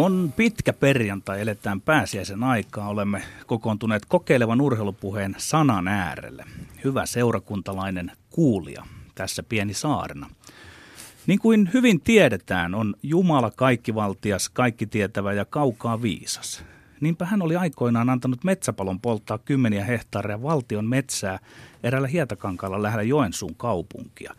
On pitkä perjantai, eletään pääsiäisen aikaa. Olemme kokoontuneet kokeilevan urheilupuheen sanan äärelle. Hyvä seurakuntalainen kuulija tässä pieni saarna. Niin kuin hyvin tiedetään, on Jumala kaikkivaltias, kaikki tietävä ja kaukaa viisas. Niinpä hän oli aikoinaan antanut metsäpalon polttaa kymmeniä hehtaareja valtion metsää eräällä hietakankaalla lähellä Joensuun kaupunkia.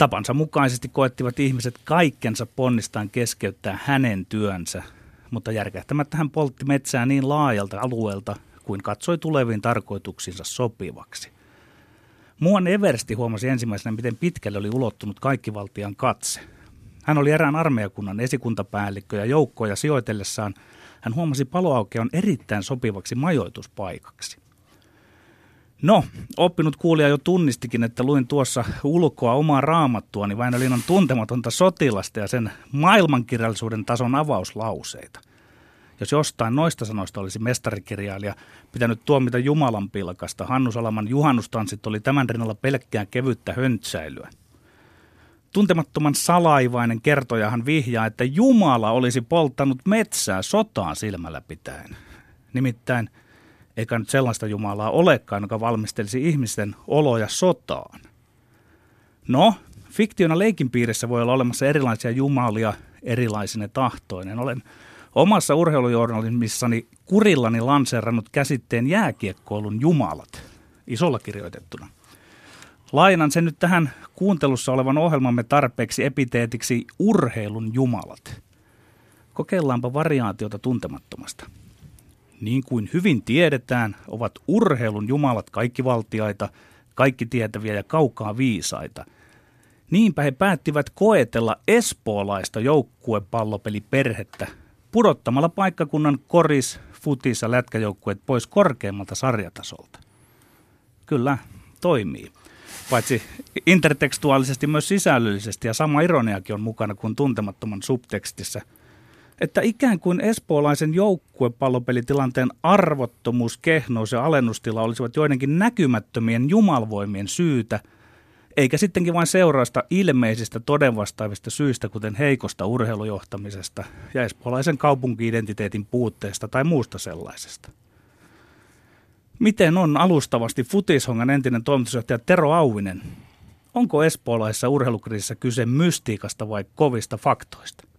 Tapansa mukaisesti koettivat ihmiset kaikkensa ponnistaan keskeyttää hänen työnsä, mutta järkähtämättä hän poltti metsää niin laajalta alueelta kuin katsoi tuleviin tarkoituksiinsa sopivaksi. Muuan Eversti huomasi ensimmäisenä, miten pitkälle oli ulottunut kaikkivaltian katse. Hän oli erään armeijakunnan esikuntapäällikkö ja joukkoja sijoitellessaan hän huomasi paloaukeon erittäin sopivaksi majoituspaikaksi. No, oppinut kuulija jo tunnistikin, että luin tuossa ulkoa omaa raamattuani Väinölinnan tuntematonta sotilasta ja sen maailmankirjallisuuden tason avauslauseita. Jos jostain noista sanoista olisi mestarikirjailija pitänyt tuomita Jumalan pilkasta, Hannu Salaman juhannustanssit oli tämän rinnalla pelkkää kevyttä höntsäilyä. Tuntemattoman salaivainen kertojahan vihjaa, että Jumala olisi polttanut metsää sotaan silmällä pitäen. Nimittäin eikä nyt sellaista Jumalaa olekaan, joka valmistelisi ihmisten oloja sotaan. No, fiktiona leikin piirissä voi olla olemassa erilaisia jumalia erilaisine tahtoinen. Olen omassa urheilujournalismissani kurillani lanseerannut käsitteen jääkiekkoilun jumalat, isolla kirjoitettuna. Lainan sen nyt tähän kuuntelussa olevan ohjelmamme tarpeeksi epiteetiksi urheilun jumalat. Kokeillaanpa variaatiota tuntemattomasta. Niin kuin hyvin tiedetään, ovat urheilun jumalat kaikkivaltiaita, kaikki tietäviä ja kaukaa viisaita. Niinpä he päättivät koetella espoolaista joukkuepallopeliperhettä pudottamalla paikkakunnan koris, futis ja lätkäjoukkueet pois korkeammalta sarjatasolta. Kyllä, toimii. Paitsi intertekstuaalisesti myös sisällöllisesti ja sama ironiakin on mukana kuin tuntemattoman subtekstissä – että ikään kuin espoolaisen joukkuepallopelitilanteen arvottomuus, kehnous ja alennustila olisivat joidenkin näkymättömien jumalvoimien syytä, eikä sittenkin vain seurausta ilmeisistä todenvastaavista syistä, kuten heikosta urheilujohtamisesta ja espoolaisen kaupunkiidentiteetin puutteesta tai muusta sellaisesta. Miten on alustavasti Futishongan entinen toimitusjohtaja Tero Auvinen? Onko espoolaisessa urheilukriisissä kyse mystiikasta vai kovista faktoista?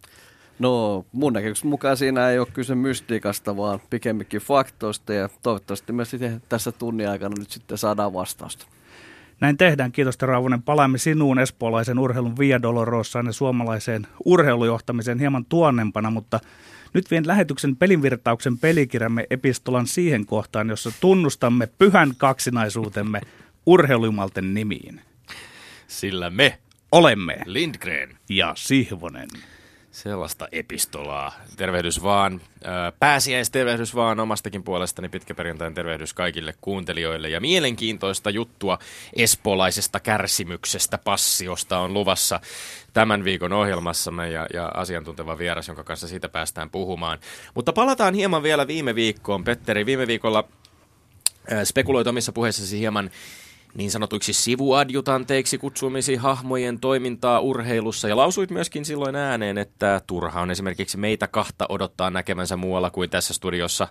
No mun näkemyksen mukaan siinä ei ole kyse mystiikasta, vaan pikemminkin faktoista ja toivottavasti me sitten tässä tunnin aikana nyt sitten saadaan vastausta. Näin tehdään. Kiitos Rauvonen. Palaamme sinuun espoolaisen urheilun Via Dolorosaan ja suomalaiseen urheilujohtamiseen hieman tuonnempana, mutta nyt vien lähetyksen pelinvirtauksen pelikirjamme epistolan siihen kohtaan, jossa tunnustamme pyhän kaksinaisuutemme urheilujumalten nimiin. Sillä me olemme Lindgren ja Sihvonen. Sellaista epistolaa. Tervehdys vaan. Pääsiäistervehdys vaan omastakin puolestani. Pitkä perjantain tervehdys kaikille kuuntelijoille. Ja mielenkiintoista juttua espoolaisesta kärsimyksestä, passiosta on luvassa tämän viikon ohjelmassamme ja, ja asiantunteva vieras, jonka kanssa siitä päästään puhumaan. Mutta palataan hieman vielä viime viikkoon. Petteri, viime viikolla spekuloit omissa puheissasi hieman niin sanotuiksi sivuadjutanteiksi kutsumisi hahmojen toimintaa urheilussa ja lausuit myöskin silloin ääneen, että turha on esimerkiksi meitä kahta odottaa näkemänsä muualla kuin tässä studiossa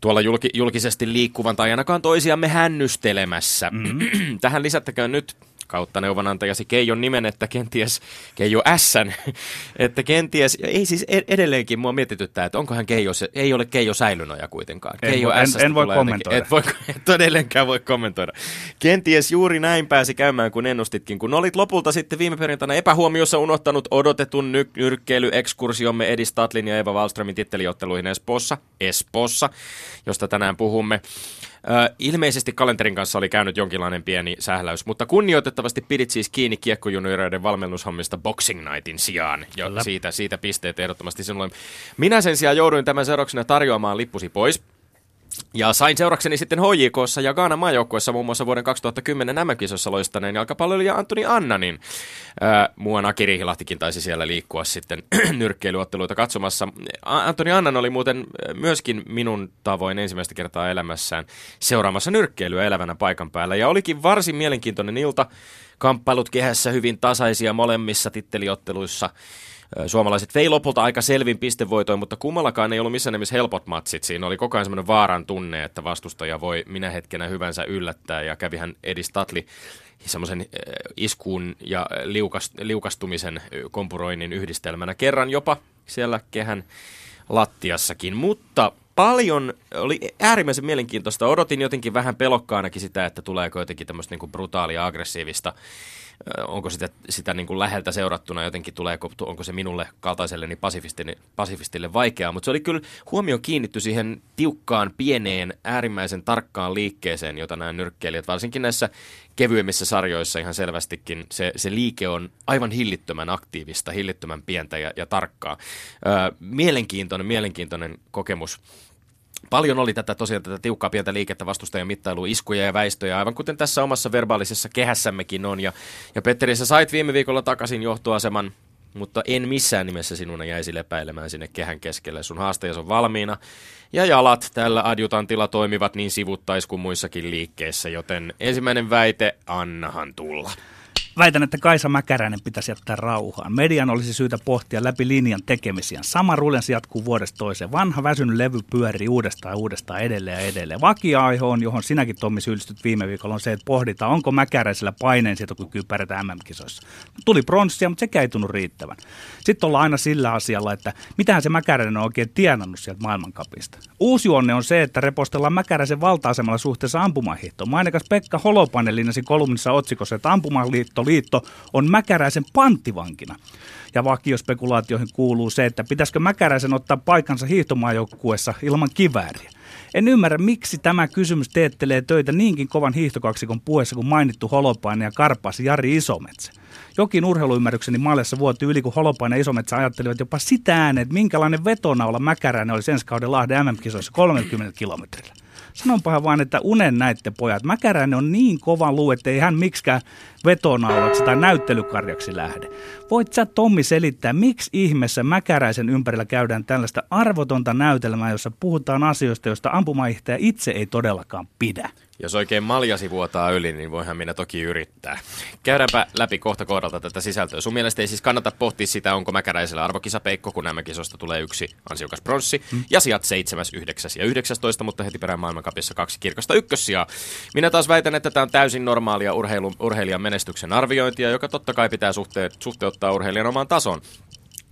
tuolla julki, julkisesti liikkuvan tai ainakaan toisiamme hännystelemässä. Mm-hmm. Tähän lisättäköön nyt kautta neuvonantajasi Keijon nimen, että kenties Keijo Sn, että kenties, ei siis e- edelleenkin mua mietityttää, että onkohan Keijo, se, ei ole Keijo Säilynoja kuitenkaan. En, Keijo en, en voi kommentoida. Et, voi, et todelleenkään voi kommentoida. Kenties juuri näin pääsi käymään, kun ennustitkin, kun olit lopulta sitten viime perjantaina epähuomiossa unohtanut odotetun ny- nyrkkeilyekskursiomme Edi Statlin ja Eva Wallströmin titteliotteluihin Espoossa, Espoossa, josta tänään puhumme. Ö, ilmeisesti kalenterin kanssa oli käynyt jonkinlainen pieni sähläys, mutta kunnioitettavasti pidit siis kiinni kiekkojunioreiden valmennushommista Boxing Nightin sijaan. Jo, siitä, siitä pisteet ehdottomasti sinulle. Minä sen sijaan jouduin tämän seurauksena tarjoamaan lippusi pois. Ja sain seurakseni sitten HJKssa ja Gaana maajoukkuessa muun muassa vuoden 2010 MM-kisossa loistaneen jalkapalloilija Antoni Annanin. Ää, muuan Aki Riihilahtikin taisi siellä liikkua sitten nyrkkeilyotteluita katsomassa. Antoni Annan oli muuten myöskin minun tavoin ensimmäistä kertaa elämässään seuraamassa nyrkkeilyä elävänä paikan päällä. Ja olikin varsin mielenkiintoinen ilta. Kamppailut kehässä hyvin tasaisia molemmissa titteliotteluissa. Suomalaiset vei lopulta aika selvin pistevoitoin, mutta kummallakaan ei ollut missään nimessä helpot matsit. Siinä oli koko ajan semmoinen vaaran tunne, että vastustaja voi minä hetkenä hyvänsä yllättää ja kävihän Edi Statli semmoisen iskuun ja liukast, liukastumisen kompuroinnin yhdistelmänä kerran jopa siellä kehän lattiassakin, mutta paljon, oli äärimmäisen mielenkiintoista. Odotin jotenkin vähän pelokkaanakin sitä, että tuleeko jotenkin tämmöistä niin brutaalia, aggressiivista onko sitä, sitä niin kuin läheltä seurattuna jotenkin, tuleeko, onko se minulle kaltaiselle pasifistille, pasifistille vaikeaa, mutta se oli kyllä huomio kiinnitty siihen tiukkaan, pieneen, äärimmäisen tarkkaan liikkeeseen, jota nämä nyrkkeilijät, varsinkin näissä kevyemmissä sarjoissa ihan selvästikin, se, se liike on aivan hillittömän aktiivista, hillittömän pientä ja, ja tarkkaa. Mielenkiintoinen, mielenkiintoinen kokemus Paljon oli tätä tosiaan tätä tiukkaa pientä liikettä vastustajan mittailu, iskuja ja väistöjä, aivan kuten tässä omassa verbaalisessa kehässämmekin on. Ja, ja Petteri, sä sait viime viikolla takaisin johtoaseman, mutta en missään nimessä sinuna jäisi lepäilemään sinne kehän keskelle. Sun haastajas on valmiina ja jalat tällä adjutantilla toimivat niin sivuttais kuin muissakin liikkeissä, joten ensimmäinen väite, annahan tulla. Väitän, että Kaisa Mäkäräinen pitäisi jättää rauhaan. Median olisi syytä pohtia läpi linjan tekemisiä. Sama rulenssi jatkuu vuodesta toiseen. Vanha väsynyt levy pyörii uudestaan uudestaan edelleen ja edelleen. Vakia-aihe on, johon sinäkin Tommi syyllistyt viime viikolla, on se, että pohditaan, onko Mäkäräisellä paineensietokykyä pärjätä MM-kisoissa. Tuli pronssia, mutta se ei tunnu riittävän. Sitten ollaan aina sillä asialla, että mitähän se Mäkäräinen on oikein tienannut sieltä maailmankapista. Uusi onne on se, että repostellaan Mäkäräisen valta-asemalla suhteessa ampumahiihtoon. Mainikas Pekka Holopainen kolumnissa otsikossa, että ampumaliitto liitto on Mäkäräisen panttivankina. Ja vakiospekulaatioihin kuuluu se, että pitäisikö Mäkäräisen ottaa paikansa hiihtomaajoukkuessa ilman kivääriä. En ymmärrä, miksi tämä kysymys teettelee töitä niinkin kovan hiihtokaksikon puheessa kuin mainittu Holopainen ja Karpas Jari Isometsä. Jokin urheiluymmärrykseni maljassa vuotti yli, kun Holopainen ja Isometsä ajattelivat jopa sitä ääneen, että minkälainen vetonaula Mäkäräinen oli ensi kauden Lahden MM-kisoissa 30 kilometrillä. Sanonpahan vaan, että unen näitte pojat. Mäkäräinen on niin kova luu, että ei hän miksikään vetonaulaksi tai näyttelykarjaksi lähde. Voit sä Tommi selittää, miksi ihmeessä Mäkäräisen ympärillä käydään tällaista arvotonta näytelmää, jossa puhutaan asioista, joista ampumaihtaja itse ei todellakaan pidä? Jos oikein maljasi vuotaa yli, niin voihan minä toki yrittää. Käydäänpä läpi kohta kohdalta tätä sisältöä. Sun mielestä ei siis kannata pohtia sitä, onko Mäkäräisellä arvokisapeikko, kun nämä kisosta tulee yksi ansiokas pronssi. Hmm. Ja sijat 7, 9 ja 19, mutta heti perään maailmankapissa kaksi kirkasta ykkössiä. Minä taas väitän, että tämä on täysin normaalia urheilu, urheilijan menestyksen arviointia, joka totta kai pitää suhte, suhteuttaa urheilijan omaan tasoon.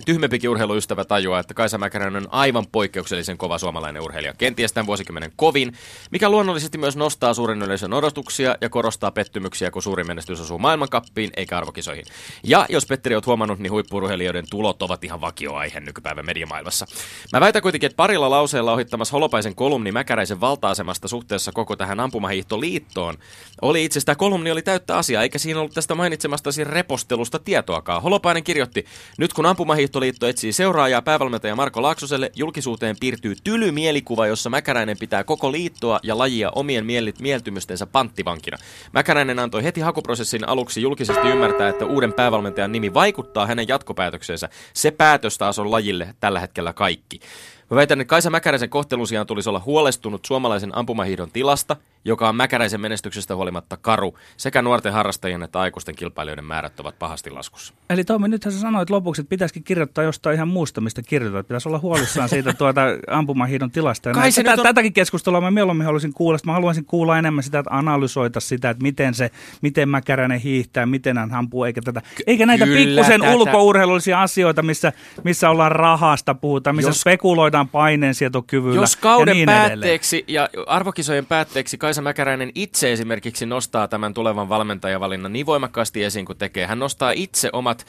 Tyhmempikin urheiluystävä tajuaa, että Kaisa Mäkäräinen on aivan poikkeuksellisen kova suomalainen urheilija. Kenties tämän vuosikymmenen kovin, mikä luonnollisesti myös nostaa suuren yleisön odotuksia ja korostaa pettymyksiä, kun suuri menestys osuu maailmankappiin eikä arvokisoihin. Ja jos Petteri oot huomannut, niin huippurheilijoiden tulot ovat ihan vakioaihe nykypäivän mediamaailmassa. Mä väitän kuitenkin, että parilla lauseella ohittamassa Holopaisen kolumni Mäkäräisen valta-asemasta suhteessa koko tähän ampumahiihtoliittoon oli itse tämä kolumni oli täyttä asiaa, eikä siinä ollut tästä mainitsemastasi repostelusta tietoakaan. Holopainen kirjoitti, nyt kun ampumahiihto Hiihtoliitto etsii seuraajaa päävalmentaja Marko Laaksoselle. Julkisuuteen piirtyy tyly mielikuva, jossa Mäkäräinen pitää koko liittoa ja lajia omien mielit, mieltymystensä panttivankina. Mäkäräinen antoi heti hakuprosessin aluksi julkisesti ymmärtää, että uuden päävalmentajan nimi vaikuttaa hänen jatkopäätökseensä. Se päätös taas on lajille tällä hetkellä kaikki. Mä väitän, että Kaisa Mäkäräisen kohtelun sijaan tulisi olla huolestunut suomalaisen ampumahiidon tilasta, joka on Mäkäräisen menestyksestä huolimatta karu. Sekä nuorten harrastajien että aikuisten kilpailijoiden määrät ovat pahasti laskussa. Eli Toimi, nythän sä sanoit lopuksi, että pitäisikin kirjoittaa jostain ihan muusta, mistä kirjoitat. Pitäisi olla huolissaan siitä tuota ampumahiidon tilasta. Kai se Tätä, on... Tätäkin keskustelua mä mieluummin haluaisin kuulla. Mä haluaisin kuulla enemmän sitä, että analysoita sitä, että miten, se, miten Mäkäräinen hiihtää, miten hän ampuu, eikä, tätä, eikä näitä Kyllä, pikkusen tätä... ulkourheilullisia asioita, missä, missä ollaan rahasta puhutaan, missä Jos... spekuloidaan voidaan paineensietokyvyllä Jos kauden ja niin päätteeksi edelleen. ja arvokisojen päätteeksi Kaisa Mäkäräinen itse esimerkiksi nostaa tämän tulevan valmentajavalinnan niin voimakkaasti esiin kuin tekee. Hän nostaa itse omat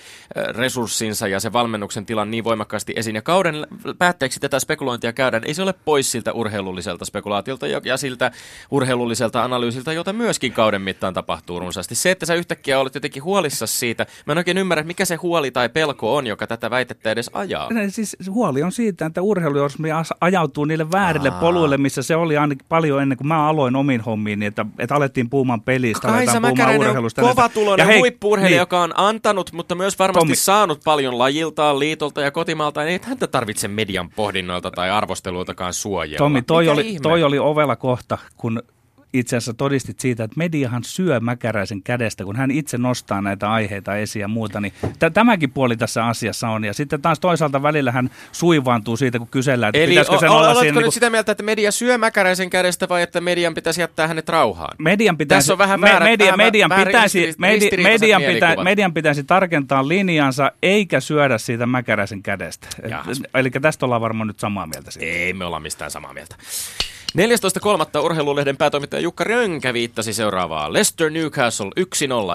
resurssinsa ja se valmennuksen tilan niin voimakkaasti esiin. Ja kauden päätteeksi tätä spekulointia käydään. Ei se ole pois siltä urheilulliselta spekulaatiolta ja siltä urheilulliselta analyysiltä, jota myöskin kauden mittaan tapahtuu runsaasti. Se, että sä yhtäkkiä olet jotenkin huolissa siitä, mä en oikein ymmärrä, mikä se huoli tai pelko on, joka tätä väitettä edes ajaa. Siis huoli on siitä, että urheilu urheilujournalismi ajautuu niille väärille Aa. poluille, missä se oli ainakin paljon ennen kuin mä aloin omiin hommiin, niin että, että alettiin puhumaan pelistä, Kaisa aletaan puhumaan urheilusta. kova tuloinen huippuurheilija, niin. joka on antanut, mutta myös varmasti Tommi. saanut paljon lajiltaan, liitolta ja kotimaalta. Ei häntä tarvitse median pohdinnoilta tai arvosteluiltakaan suojella. Tommi, toi oli, toi oli ovella kohta, kun itse asiassa todistit siitä, että mediahan syö Mäkäräisen kädestä, kun hän itse nostaa näitä aiheita esiin ja muuta. Niin t- tämäkin puoli tässä asiassa on. Ja sitten taas toisaalta välillä hän suivaantuu siitä, kun kysellään, että Eli pitäisikö sen o- olla oletko siinä. nyt Niin sitä mieltä, että media syö Mäkäräisen kädestä vai että median pitäisi jättää hänet rauhaan? Median pitäisi, Tässä on vähän väärät- media, vähän- median, vähän pitäisi, ristiri- medi, median, pitä, median pitäisi tarkentaa linjansa eikä syödä siitä Mäkäräisen kädestä. Jahas. Eli tästä ollaan varmaan nyt samaa mieltä siitä. Ei me olla mistään samaa mieltä. 14.3. urheilulehden päätoimittaja Jukka Rönkä viittasi seuraavaa. Leicester Newcastle 1-0.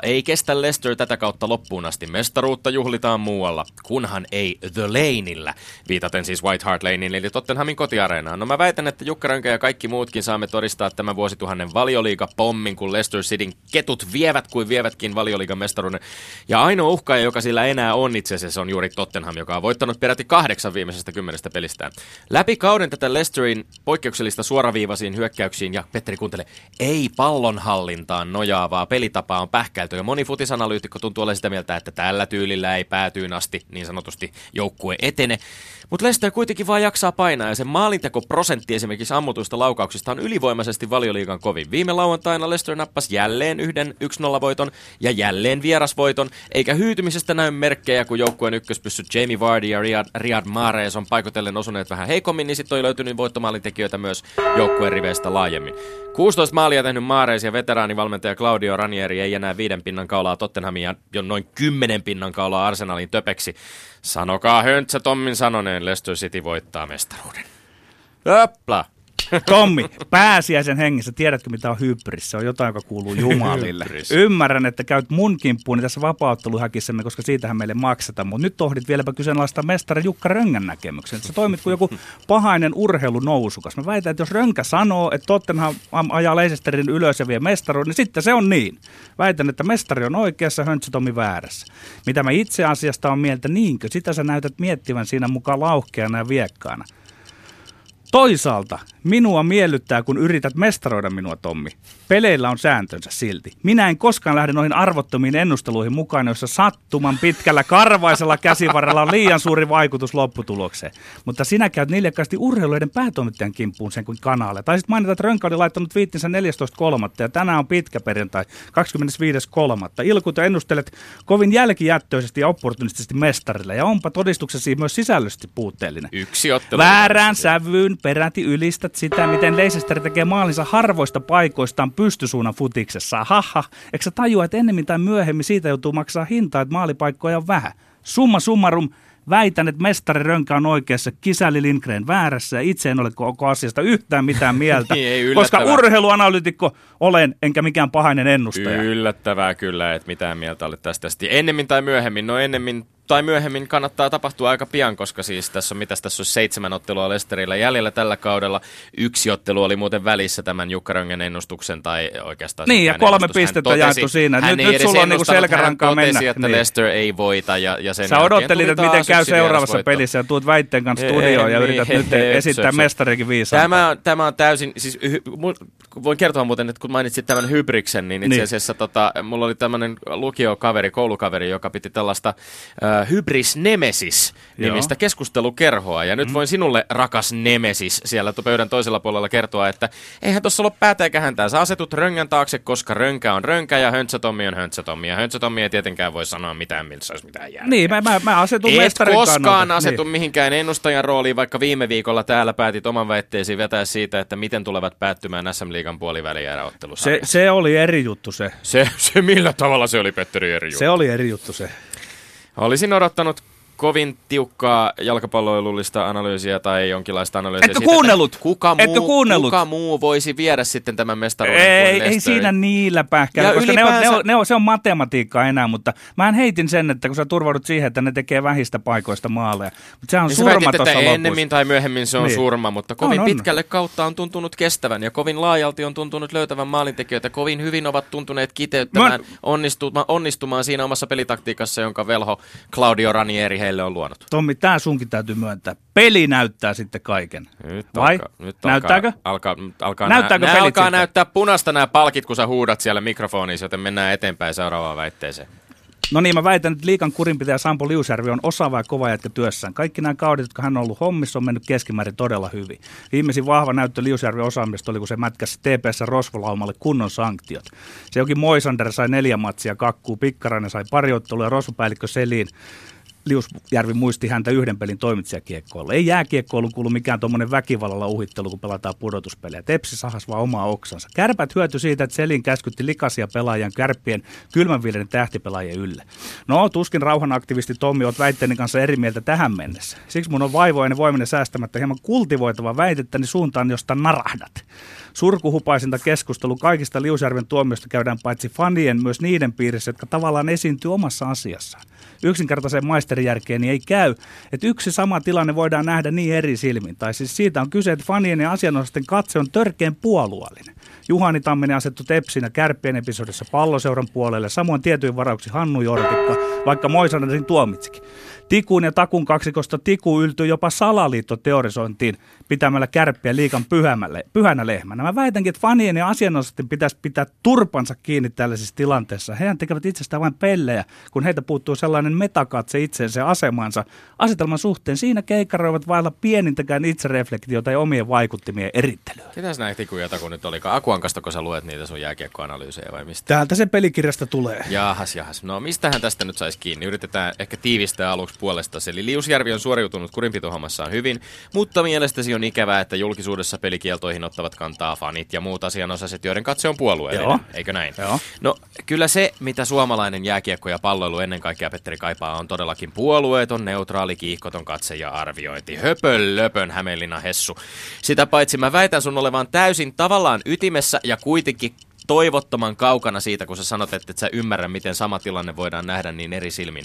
Ei kestä Leicester tätä kautta loppuun asti. Mestaruutta juhlitaan muualla, kunhan ei The Laneillä. Viitaten siis White Hart Lanein eli Tottenhamin kotiareenaan. No mä väitän, että Jukka Rönkä ja kaikki muutkin saamme todistaa tämän vuosituhannen valioliiga-pommin, kun Leicester Cityn ketut vievät kuin vievätkin valioliigan mestaruuden. Ja ainoa uhkaaja, joka sillä enää on itse asiassa, on juuri Tottenham, joka on voittanut peräti kahdeksan viimeisestä kymmenestä pelistään. Läpi kauden tätä Leicesterin poikkeuksellista suoraviivaisiin hyökkäyksiin ja Petteri kuuntele, ei pallonhallintaan nojaavaa pelitapaa on pähkäilty ja moni futisanalyytikko tuntuu olevan sitä mieltä, että tällä tyylillä ei päätyyn asti niin sanotusti joukkue etene. Mutta Leicester kuitenkin vaan jaksaa painaa ja sen maalintekoprosentti esimerkiksi ammutuista laukauksista on ylivoimaisesti valioliigan kovin. Viime lauantaina Leicester nappasi jälleen yhden 1-0 voiton ja jälleen vierasvoiton, eikä hyytymisestä näy merkkejä, kun joukkueen ykköspyssyt Jamie Vardy ja Riyad, Riyad Mahrez on paikotellen osuneet vähän heikommin, niin sitten on löytynyt voittomaalintekijöitä myös joukkueen riveistä laajemmin. 16 maalia tehnyt Mahrez ja veteraanivalmentaja Claudio Ranieri ei enää viiden pinnan kaulaa Tottenhamia jo noin kymmenen pinnan kaulaa Arsenalin töpeksi. Sanokaa höntsä Tommin sanoneen, Leicester City voittaa mestaruuden. Höppla! Tommi, pääsiäisen hengessä, tiedätkö mitä on hybris? Se on jotain, joka kuuluu Jumalille. Hybris. Ymmärrän, että käyt mun kimppuuni tässä vapautteluhäkissämme, koska siitähän meille maksetaan. Mutta nyt tohdit vieläpä kyseenalaista mestari Jukka Röngän näkemyksen. Sä toimit kuin joku pahainen urheilunousukas. Mä väitän, että jos Rönkä sanoo, että Tottenham ajaa Leicesterin ylös ja vie mestaruuden, niin sitten se on niin. Väitän, että mestari on oikeassa, Höntsä Tomi väärässä. Mitä mä itse asiasta on mieltä, niinkö? Sitä sä näytät miettivän siinä mukaan lauhkeana ja viekkaana. Toisaalta minua miellyttää, kun yrität mestaroida minua, Tommi. Peleillä on sääntönsä silti. Minä en koskaan lähde noihin arvottomiin ennusteluihin mukaan, joissa sattuman pitkällä karvaisella käsivarrella on liian suuri vaikutus lopputulokseen. Mutta sinä käyt niljakkaasti urheiluiden päätoimittajan kimppuun sen kuin kanaalle. Tai sitten mainita, että Rönkä oli laittanut viittinsä 14.3. ja tänään on pitkä perjantai 25.3. Ilkut ja ennustelet kovin jälkijättöisesti ja opportunistisesti mestarille. Ja onpa todistuksesi myös sisällöllisesti puutteellinen. Yksi ottelu. Väärään sävyyn peräti ylistät sitä, miten Leicester tekee maalinsa harvoista paikoistaan pystysuunnan futiksessa. Haha, eikö sä tajua, että ennemmin tai myöhemmin siitä joutuu maksaa hintaa, että maalipaikkoja on vähän. Summa summarum, väitän, että mestari Rönkä on oikeassa, kisäli Lindgren väärässä ja itse en ole koko asiasta yhtään mitään mieltä, Niin, ei koska yllättävää. urheiluanalytikko olen, enkä mikään pahainen ennustaja. Yllättävää kyllä, että mitään mieltä olet tästä. Ennemmin tai myöhemmin, no ennemmin tai myöhemmin kannattaa tapahtua aika pian, koska siis tässä on, mitäs tässä on seitsemän ottelua Lesterillä jäljellä tällä kaudella. Yksi ottelu oli muuten välissä tämän Jukka Röngen ennustuksen tai oikeastaan... Niin, ja kolme ennustus. Pistettä jaettu siinä. Hän Nyt- nyt sulla on niinku selkärankaa hän totesi, mennä. että Niin. Leicester ei voita ja, ja sen Sä odottelit, että miten käy seuraavassa vierasvoitto. pelissä ja tuut väitteen kanssa studioon ja niin, yrität nyt esittää se- mestarikin viisaampaa. Tämä on, tämä on täysin, siis hy, voin kertoa muuten, että kun mainitsit tämän hybriksen, niin itse Niin. asiassa tota, mulla oli tämmöinen lukiokaveri, koulukaveri, joka piti tällaista äh, hybris nemesis nimistä keskustelukerhoa. Ja nyt voin sinulle, rakas nemesis, siellä pöydän toisella puolella kertoa, että eihän tuossa ole päätä eikä häntää. Sä asetut röngän taakse, koska rönkä on rönkä ja höntsätommi on höntsätommi. Ja höntsätommi ei tietenkään voi sanoa mitään, miltä se olisi mitään järkeä. Niin, mä, mä, mä asetun Et koskaan kannalta. asetu Niin. mihinkään ennustajan rooliin, vaikka viime viikolla täällä päätit oman väitteesi vetää siitä, että miten tulevat päättymään SM Liigan puolivälierä-ottelussa. Se, se oli eri juttu se. se, se, millä tavalla se oli Petteri eri juttu? Se oli eri juttu se. Olisin odottanut kovin tiukkaa jalkapalloilullista analyysiä tai jonkinlaista analyysiä. Etkö siitä, että kuunnellut? Kuka Etkö muu, kuunnellut? kuka muu voisi viedä sitten tämän mestaruuden Ei, ei siinä niillä pähkäillä, Ja koska ne on, ne ylipäänsä- on, ne on, se on matematiikkaa enää, mutta mä heitin sen, että kun sä turvaudut siihen, että ne tekee vähistä paikoista maaleja. Mutta sehän on Niin surma väitit, että ennemmin tai myöhemmin se on Niin. surma, mutta kovin On, on. pitkälle kautta on tuntunut kestävän ja kovin laajalti on tuntunut löytävän maalintekijöitä. Kovin hyvin ovat tuntuneet kiteyttämään, Mä- onnistuma, onnistumaan siinä omassa pelitaktiikassa, jonka velho Claudio Ranieri heille on luonut. Tommi, tää sunkin täytyy myöntää. Peli näyttää sitten kaiken. Nyt Vai? Alkaa, nyt Näyttääkö? Alkaa, alkaa, Näyttääkö nää, pelit alkaa näyttää punaista nämä palkit, kun sä huudat siellä mikrofoniin, joten mennään eteenpäin seuraavaan väitteeseen. No niin, mä väitän, että liikan kurinpitäjä Sampo Liusjärvi on osaava ja kova jätkä työssään. Kaikki nämä kaudet, jotka hän on ollut hommissa, on mennyt keskimäärin todella hyvin. Viimeisin vahva näyttö Liusjärven osaamista oli, kun se mätkäsi TPS Rosvolaumalle kunnon sanktiot. Se jokin Moisander sai neljä matsia kakkuu, Pikkarainen sai pari ottelua ja Rosvopäällikkö Selin Liusjärvi muisti häntä yhden pelin toimitsijakiekkoilla. Ei jääkiekkoilu kuulu mikään tuommoinen väkivallalla uhittelu, kun pelataan pudotuspelejä. Tepsi sahas vaan omaa oksansa. Kärpät hyöty siitä, että Selin käskytti likaisia pelaajien kärppien kylmänviileiden tähtipelaajien ylle. No, tuskin rauhanaktivisti Tommi oot väitteeni kanssa eri mieltä tähän mennessä. Siksi mun on vaivoinen voiminen säästämättä hieman kultivoitava väitettäni suuntaan, josta narahdat. Surkuhupaisinta keskustelu kaikista Liusjärven tuomioista käydään paitsi fanien myös niiden piirissä, jotka tavallaan esiintyy omassa asiassaan yksinkertaiseen maisterijärkeen niin ei käy. Että yksi sama tilanne voidaan nähdä niin eri silmin. Tai siis siitä on kyse, että fanien ja asianosaisten katse on törkeän puolueellinen. Juhani Tamminen asettu Tepsinä kärppien episodissa palloseuran puolelle, samoin tietyin varauksi Hannu Jortikka, vaikka Moisanen tuomitsikin. Tikun ja Takun kaksikosta Tiku yltyy jopa salaliittoteorisointiin pitämällä kärppiä liikan pyhämälle, pyhänä lehmänä. Mä väitänkin, että fanien ja asianosaisten pitäisi pitää turpansa kiinni tällaisissa tilanteissa. Hehän tekevät itsestään vain pellejä, kun heitä puuttuu sellainen metakatse itseensä ja asemansa asetelman suhteen. Siinä keikkaroivat vailla pienintäkään itsereflektiota ja omien vaikuttimien erittelyä. Ketäs näitä Tiku ja Taku nyt oli? Akuankasta, kun sä luet niitä sun jääkiekkoanalyysejä vai mistä? Täältä se pelikirjasta tulee. Jahas, jahas. No mistähän tästä nyt saisi kiinni? Yritetään ehkä tiivistää aluksi puolesta. Eli Liusjärvi on suoriutunut kurinpitohommassaan hyvin, mutta mielestäsi on ikävää, että julkisuudessa pelikieltoihin ottavat kantaa fanit ja muut asianosaiset, joiden katse on puolueellinen. Joo. Eikö näin? Joo. No kyllä se, mitä suomalainen jääkiekko ja palloilu ennen kaikkea Petteri kaipaa, on todellakin puolueeton, neutraali, kiihkoton katse ja arviointi. Höpön löpön Hämeenlinna Hessu. Sitä paitsi mä väitän sun olevan täysin tavallaan ytimessä ja kuitenkin toivottoman kaukana siitä, kun sä sanot, että et sä ymmärrä, miten sama tilanne voidaan nähdä niin eri silmin.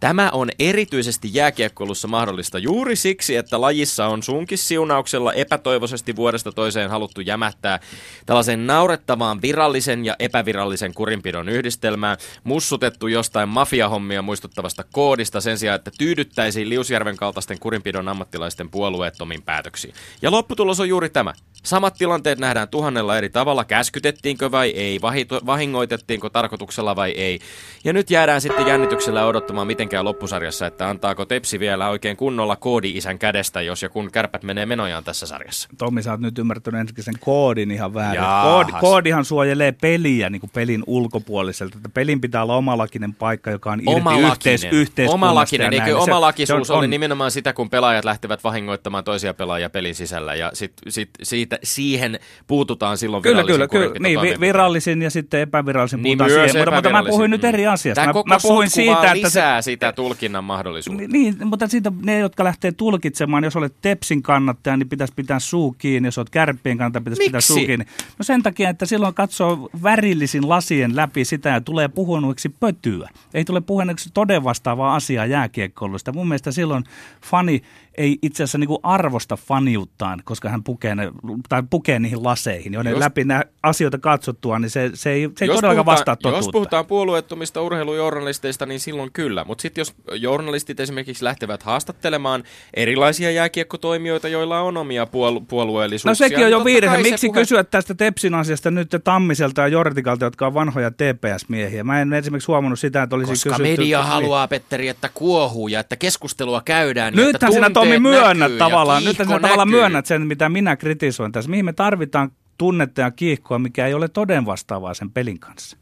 Tämä on erityisesti jääkiekkoilussa mahdollista juuri siksi, että lajissa on sunkin siunauksella epätoivoisesti vuodesta toiseen haluttu jämättää tällaisen naurettavaan virallisen ja epävirallisen kurinpidon yhdistelmää, mussutettu jostain mafiahommia muistuttavasta koodista sen sijaan, että tyydyttäisiin Liusjärven kaltaisten kurinpidon ammattilaisten puolueettomiin päätöksiin. Ja lopputulos on juuri tämä. Samat tilanteet nähdään tuhannella eri tavalla, käskytettiinkö vai ei, vahingoitettiinko tarkoituksella vai ei. Ja nyt jäädään sitten jännityksellä odottamaan mitenkään loppusarjassa, että antaako Tepsi vielä oikein kunnolla koodi-isän kädestä, jos ja kun kärpät menee menojaan tässä sarjassa. Tommi, sä oot nyt ymmärtänyt ensinnäkin sen koodin ihan väärin. Koodi, koodihan suojelee peliä niin kuin pelin ulkopuoliselta. Että pelin pitää olla omalakinen paikka, joka on irti yhteis, yhteiskunnasta. Omalakinen, eikö omalakisuus se, on, ole nimenomaan sitä, kun pelaajat lähtevät vahingoittamaan toisia pelaajia pelin sisällä ja sit, sit, siitä, siihen puututaan silloin kyllä, kyllä, kyllä. Niin, virallisin ja sitten epävirallisen niin puhutaan siihen, mutta, mutta mä puhuin nyt eri asiasta. Tämä mä, mä puhuin siitä, että lisää se, sitä tulkinnan mahdollisuutta. Niin, mutta siitä ne, jotka lähtee tulkitsemaan, jos olet Tepsin kannattaja, niin pitäisi pitää suu kiinni, jos olet Kärppien kannattaja, pitäisi Miksi? pitää suu kiinni. No sen takia, että silloin katsoo värillisin lasien läpi sitä ja tulee puhunuiksi pötyä. Ei tule puhunuiksi toden vastaavaa asiaa jääkiekkoilusta. Mun mielestä silloin fani ei itse asiassa niin kuin arvosta faniuttaan, koska hän pukee, ne, tai pukee niihin laseihin, joiden jos, läpi nämä asioita katsottua, niin se, se ei, se ei todellakaan vastaa totuutta. Jos puhutaan puolueettomista urheilujournalisteista, niin silloin kyllä. Mutta sitten jos journalistit esimerkiksi lähtevät haastattelemaan erilaisia jääkiekkotoimijoita, joilla on omia puol- puolueellisuuksia. No sekin on niin jo virhe. Miksi puhe... kysyä tästä Tepsin asiasta nyt Tammiselta ja Jortikalta, jotka on vanhoja TPS-miehiä? Mä en esimerkiksi huomannut sitä, että olisi Koska kysytty... media haluaa, Petteri, että kuohuu ja että keskustelua käydään. Nythän sinä Tommi myönnät tavallaan, nyt sinä tavallaan myönnät sen, mitä minä kritisoin tässä. Mihin me tarvitaan tunnetta ja kiihkoa, mikä ei ole toden vastaavaa sen pelin kanssa?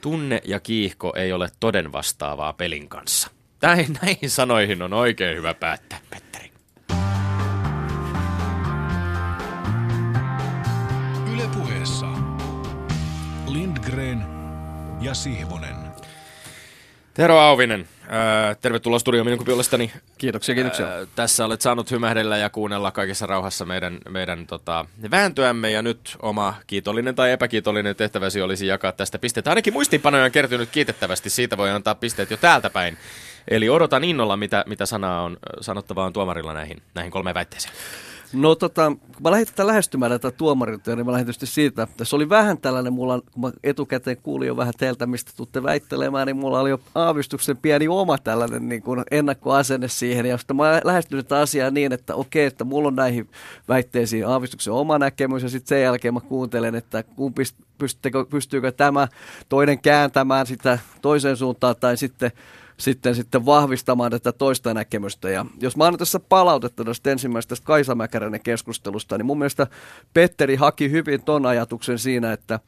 Tunne ja kiihko ei ole toden vastaavaa pelin kanssa. Näihin, näihin sanoihin on oikein hyvä päättää, Petteri. Yle puheessa Lindgren ja Sihvonen. Tero Auvinen, Äh, tervetuloa studioon minun puolestani. Kiitoksia, kiitoksia. Äh, tässä olet saanut hymähdellä ja kuunnella kaikessa rauhassa meidän, meidän tota, vääntöämme ja nyt oma kiitollinen tai epäkiitollinen tehtäväsi olisi jakaa tästä pisteet. Ainakin muistiinpanoja on kertynyt kiitettävästi, siitä voi antaa pisteet jo täältä päin. Eli odotan innolla, mitä, mitä sanaa on, sanottavaa on tuomarilla näihin, näihin kolmeen väitteeseen. No tota, kun mä lähdin tätä lähestymään tätä tuomarilta, niin mä lähdin tietysti siitä, että se oli vähän tällainen, mulla, kun mä etukäteen kuulin jo vähän teiltä, mistä tuutte väittelemään, niin mulla oli jo aavistuksen pieni oma tällainen niin kuin ennakkoasenne siihen. Ja sitten mä lähestyin tätä asiaa niin, että okei, että mulla on näihin väitteisiin aavistuksen oma näkemys, ja sitten sen jälkeen mä kuuntelen, että kumpi, pystyykö tämä toinen kääntämään sitä toiseen suuntaan, tai sitten sitten, sitten vahvistamaan tätä toista näkemystä. Ja jos mä annan tässä palautetta tästä ensimmäisestä Kaisa Mäkäränen keskustelusta, niin mun mielestä Petteri haki hyvin ton ajatuksen siinä, että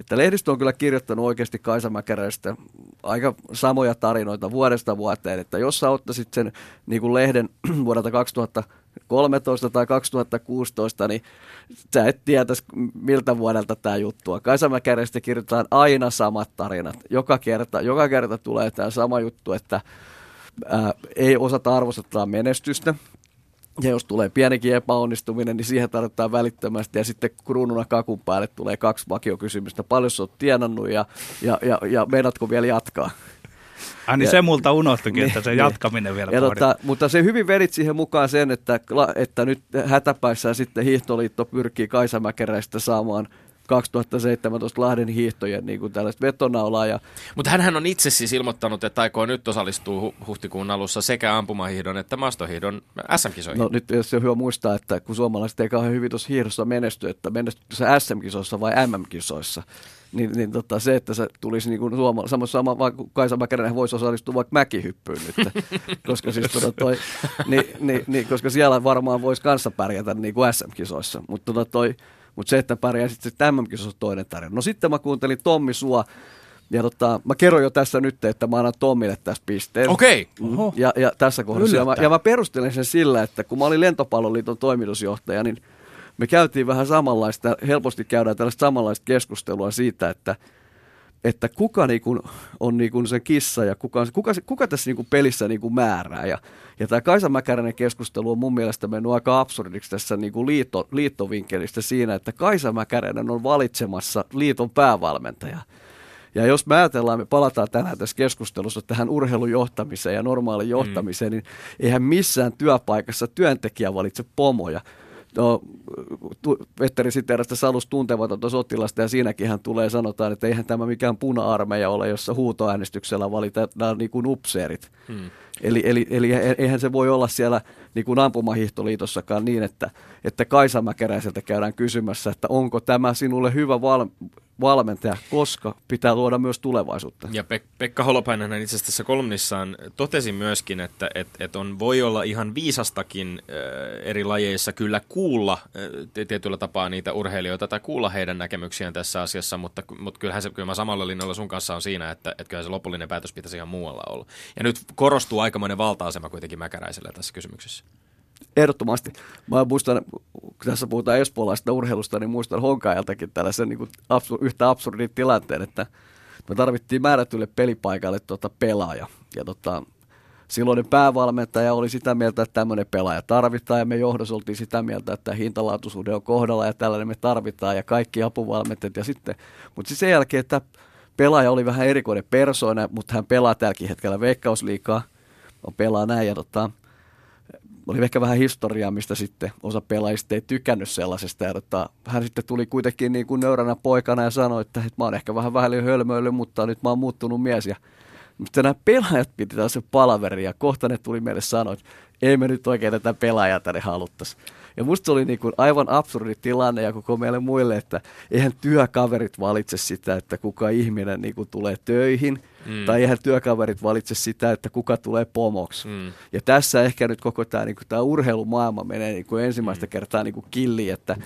että lehdistö on kyllä kirjoittanut oikeasti Kaisa Mäkäräistä aika samoja tarinoita vuodesta vuoteen, että jos sä ottaisit sen niin kuin lehden vuodelta 2013 tai 2016, niin sä et tietäisi miltä vuodelta tämä juttu on. Kaisa Mäkäräistä kirjoitetaan aina samat tarinat. Joka kerta, joka kerta tulee tämä sama juttu, että ää, ei osata arvostaa menestystä, ja jos tulee pienikin epäonnistuminen, niin siihen tarvitaan välittömästi. Ja sitten kruununa kakun päälle tulee kaksi vakiokysymystä. Paljon sä oot tienannut ja, ja, ja, ja meidätkö vielä jatkaa? Ai niin ja, se multa unohtuikin, niin, että se niin, jatkaminen vielä ja tota, Mutta se hyvin vedit siihen mukaan sen, että, että nyt hätäpäissään sitten Hiihtoliitto pyrkii Kaisa Mäkeräistä saamaan – 2017 Lahden hiihtojen niin kuin tällaista vetonaulaa. Ja... Mutta hän on itse siis ilmoittanut, että aikoo nyt osallistua hu- huhtikuun alussa sekä ampumahiihdon että maastohiihdon SM-kisoihin. No nyt on hyvä muistaa, että kun suomalaiset ei kauhean hyvin tuossa hiihdossa menesty, että menestyykö se SM-kisoissa vai MM-kisoissa, niin, niin tota, se, että se tulisi niin kuin suoma, sama, sama vaikka Kaisa Mäkäränen voisi osallistua vaikka mäkihyppyyn nyt, koska, siis, tota, toi, niin, niin, niin, koska siellä varmaan voisi kanssa pärjätä niin kuin SM-kisoissa, mutta tota, toi, mutta se, että pärjää sitten tämän on toinen tarina. No sitten mä kuuntelin Tommi Sua, ja tota, mä kerron jo tässä nyt, että mä annan Tommille tässä pisteen. Okei. Okay. Ja, ja tässä kohdassa. Ja mä, ja mä perustelen sen sillä, että kun mä olin Lentopalloliiton toimitusjohtaja, niin me käytiin vähän samanlaista, helposti käydään tällaista samanlaista keskustelua siitä, että – että kuka niinku on niinku se kissa ja kuka, kuka, kuka tässä niinku pelissä niinku määrää. Ja, ja tämä Kaisa Mäkäränen keskustelu on mun mielestä mennyt aika absurdiksi tässä niinku liitto, liittovinkkelistä siinä, että Kaisa Mäkäränen on valitsemassa liiton päävalmentaja. Ja jos me ajatellaan, me palataan tänään tässä keskustelussa tähän urheilujohtamiseen ja normaaliin johtamiseen, mm. niin eihän missään työpaikassa työntekijä valitse pomoja no, Petteri Siterasta Salus tuntematonta sotilasta ja siinäkin hän tulee sanotaan, että eihän tämä mikään puna-armeija ole, jossa huutoäänestyksellä valitetaan niin kuin upseerit. Hmm. Eli, eli, eli eihän se voi olla siellä niin kuin ampumahiihtoliitossakaan niin, että, että Kaisa Mäkeräiseltä käydään kysymässä, että onko tämä sinulle hyvä val, valmentaja, koska pitää luoda myös tulevaisuutta. Ja Pek- Pekka Holopainen itse asiassa tässä kolumnissaan totesi myöskin, että et, et on, voi olla ihan viisastakin äh, eri lajeissa kyllä kuulla äh, tietyllä tapaa niitä urheilijoita tai kuulla heidän näkemyksiään tässä asiassa, mutta, mutta kyllähän se, kyllä mä samalla linjalla sun kanssa on siinä, että, että kyllähän se lopullinen päätös pitäisi ihan muualla olla. Ja nyt korostuu aikamoinen valta-asema kuitenkin Mäkäräisellä tässä kysymyksessä. Ehdottomasti. Mä muistan, kun tässä puhutaan espoolaista urheilusta, niin muistan Honkaajaltakin tällaisen niin kuin absur- yhtä absurdin tilanteen, että me tarvittiin määrätylle pelipaikalle tota pelaaja. Ja tota, silloinen päävalmentaja oli sitä mieltä, että tämmöinen pelaaja tarvitaan ja me johdossa oltiin sitä mieltä, että hintalaatuisuuden on kohdalla ja tällainen me tarvitaan ja kaikki apuvalmentajat ja sitten, mutta siis sen jälkeen, että pelaaja oli vähän erikoinen persoona, mutta hän pelaa tälläkin hetkellä veikkausliikaa, on pelaa näin ja tota, oli ehkä vähän historiaa, mistä sitten osa pelaajista ei tykännyt sellaisesta. Ja tota, hän sitten tuli kuitenkin niin kuin nöyränä poikana ja sanoi, että, että mä oon ehkä vähän vähän hölmöily, mutta nyt mä oon muuttunut mies. Ja mutta nämä pelaajat piti se palaveri ja kohta ne tuli meille sanoa, että ei me nyt oikein tätä pelaajaa tänne haluttaisi. Ja musta se oli niin kuin aivan absurdi tilanne ja koko meille muille, että eihän työkaverit valitse sitä, että kuka ihminen niin kuin tulee töihin – Mm. Tai eihän työkaverit valitse sitä, että kuka tulee pomoksi. Mm. Ja tässä ehkä nyt koko tämä niin tää urheilumaailma menee niin kuin ensimmäistä mm. kertaa niin kuin killi, että